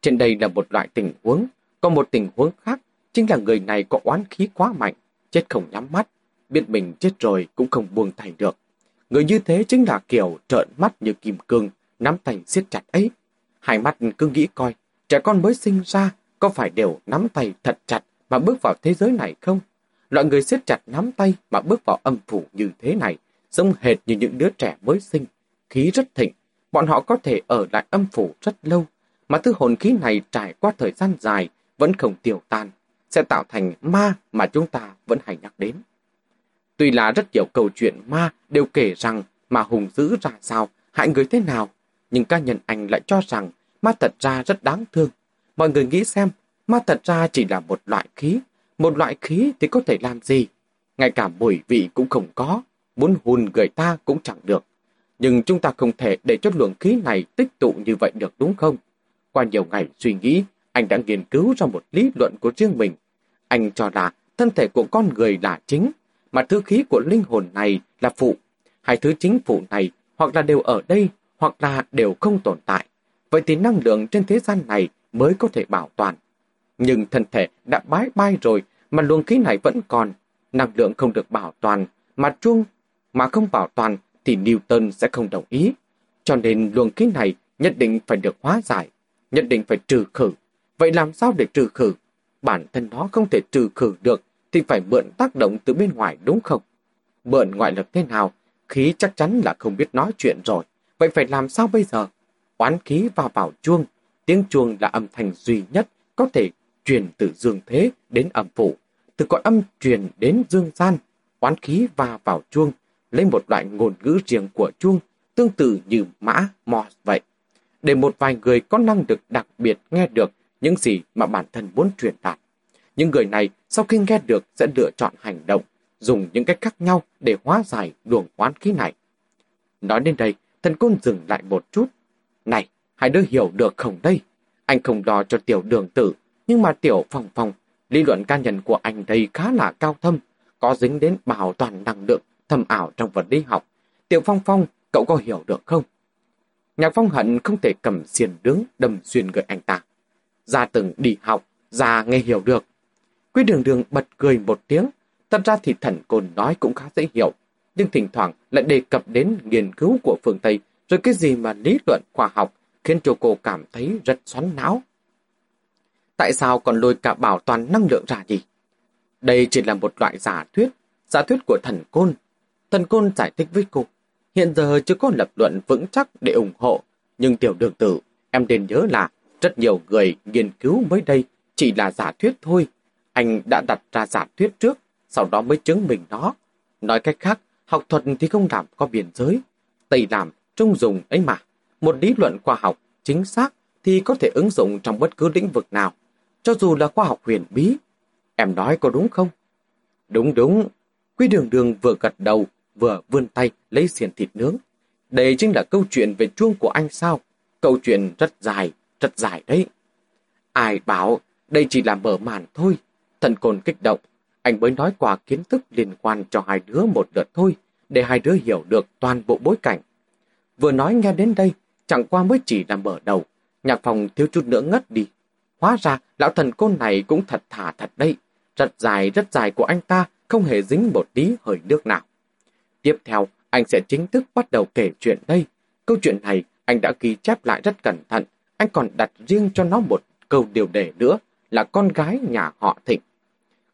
Trên đây là một loại tình huống. Còn một tình huống khác chính là người này có oán khí quá mạnh, chết không nhắm mắt, biết mình chết rồi cũng không buông tay được. Người như thế chính là kiểu trợn mắt như kim cương, nắm tay siết chặt ấy. Hai mắt cứ nghĩ coi, trẻ con mới sinh ra có phải đều nắm tay thật chặt mà bước vào thế giới này không? Loại người siết chặt nắm tay mà bước vào âm phủ như thế này, giống hệt như những đứa trẻ mới sinh, khí rất thịnh. Bọn họ có thể ở lại âm phủ rất lâu, mà thứ hồn khí này trải qua thời gian dài vẫn không tiêu tan, sẽ tạo thành ma mà chúng ta vẫn hay nhắc đến. Tuy là rất nhiều câu chuyện ma đều kể rằng mà hùng dữ ra sao, hại người thế nào, nhưng cá nhân anh lại cho rằng ma thật ra rất đáng thương. Mọi người nghĩ xem, ma thật ra chỉ là một loại khí, một loại khí thì có thể làm gì? Ngay cả mùi vị cũng không có, muốn hùn người ta cũng chẳng được. Nhưng chúng ta không thể để cho luồng khí này tích tụ như vậy được đúng không? Qua nhiều ngày suy nghĩ, anh đã nghiên cứu ra một lý luận của riêng mình. Anh cho là thân thể của con người là chính, mà thứ khí của linh hồn này là phụ. Hai thứ chính phụ này hoặc là đều ở đây, hoặc là đều không tồn tại. Vậy thì năng lượng trên thế gian này mới có thể bảo toàn. Nhưng thân thể đã bái bay rồi mà luồng khí này vẫn còn. Năng lượng không được bảo toàn, mà chuông mà không bảo toàn thì Newton sẽ không đồng ý. Cho nên luồng khí này nhất định phải được hóa giải, nhất định phải trừ khử. Vậy làm sao để trừ khử? Bản thân nó không thể trừ khử được thì phải mượn tác động từ bên ngoài đúng không? Mượn ngoại lực thế nào? Khí chắc chắn là không biết nói chuyện rồi. Vậy phải làm sao bây giờ? Oán khí vào vào chuông. Tiếng chuông là âm thanh duy nhất có thể truyền từ dương thế đến âm phủ. Từ cõi âm truyền đến dương gian. Oán khí va vào chuông lấy một loại ngôn ngữ riêng của chuông tương tự như mã, mò vậy. Để một vài người có năng lực đặc biệt nghe được những gì mà bản thân muốn truyền đạt. Những người này sau khi nghe được sẽ lựa chọn hành động, dùng những cách khác nhau để hóa giải luồng oán khí này. Nói đến đây, thần côn dừng lại một chút. Này, hai đứa hiểu được không đây? Anh không lo cho tiểu đường tử, nhưng mà tiểu phòng phòng, lý luận cá nhân của anh đây khá là cao thâm, có dính đến bảo toàn năng lượng thầm ảo trong vật lý học. Tiểu Phong Phong, cậu có hiểu được không? Nhạc Phong hận không thể cầm xiên đứng đâm xuyên người anh ta. Ra từng đi học, ra nghe hiểu được. Quý đường đường bật cười một tiếng, thật ra thì thần côn nói cũng khá dễ hiểu, nhưng thỉnh thoảng lại đề cập đến nghiên cứu của phương Tây, rồi cái gì mà lý luận khoa học khiến cho cô cảm thấy rất xoắn não. Tại sao còn lôi cả bảo toàn năng lượng ra gì? Đây chỉ là một loại giả thuyết, giả thuyết của thần côn. Thần côn giải thích với cô, hiện giờ chưa có lập luận vững chắc để ủng hộ, nhưng tiểu đường tử, em nên nhớ là rất nhiều người nghiên cứu mới đây chỉ là giả thuyết thôi. Anh đã đặt ra giả thuyết trước, sau đó mới chứng minh nó. Nói cách khác, học thuật thì không làm có biên giới. Tây làm, trung dùng ấy mà. Một lý luận khoa học chính xác thì có thể ứng dụng trong bất cứ lĩnh vực nào, cho dù là khoa học huyền bí. Em nói có đúng không? Đúng đúng. Quý đường đường vừa gật đầu, vừa vươn tay lấy xiên thịt nướng. Đây chính là câu chuyện về chuông của anh sao? Câu chuyện rất dài, rất dài đấy. Ai bảo đây chỉ là mở màn thôi. Thần côn kích động. Anh mới nói qua kiến thức liên quan cho hai đứa một lượt thôi, để hai đứa hiểu được toàn bộ bối cảnh. Vừa nói nghe đến đây, chẳng qua mới chỉ là mở đầu. Nhạc phòng thiếu chút nữa ngất đi. Hóa ra, lão thần côn này cũng thật thà thật đây, Rất dài, rất dài của anh ta, không hề dính một tí hơi nước nào. Tiếp theo, anh sẽ chính thức bắt đầu kể chuyện đây. Câu chuyện này anh đã ghi chép lại rất cẩn thận. Anh còn đặt riêng cho nó một câu điều đề nữa là con gái nhà họ Thịnh.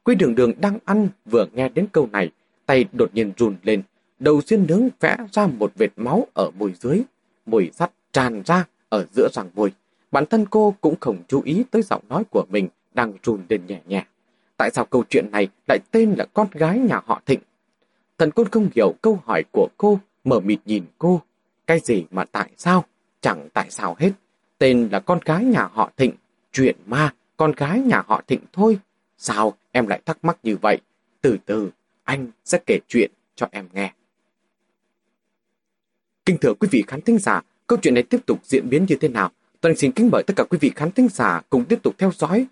Quy đường đường đang ăn vừa nghe đến câu này tay đột nhiên run lên, đầu xiên nướng vẽ ra một vệt máu ở môi dưới, mùi sắt tràn ra ở giữa răng môi. Bản thân cô cũng không chú ý tới giọng nói của mình đang run lên nhẹ nhẹ. Tại sao câu chuyện này lại tên là con gái nhà họ Thịnh? Thần côn không hiểu câu hỏi của cô, mở mịt nhìn cô. Cái gì mà tại sao? Chẳng tại sao hết. Tên là con gái nhà họ Thịnh. Chuyện ma, con gái nhà họ Thịnh thôi. Sao em lại thắc mắc như vậy? Từ từ, anh sẽ kể chuyện cho em nghe. Kính thưa quý vị khán thính giả, câu chuyện này tiếp tục diễn biến như thế nào? Toàn xin kính mời tất cả quý vị khán thính giả cùng tiếp tục theo dõi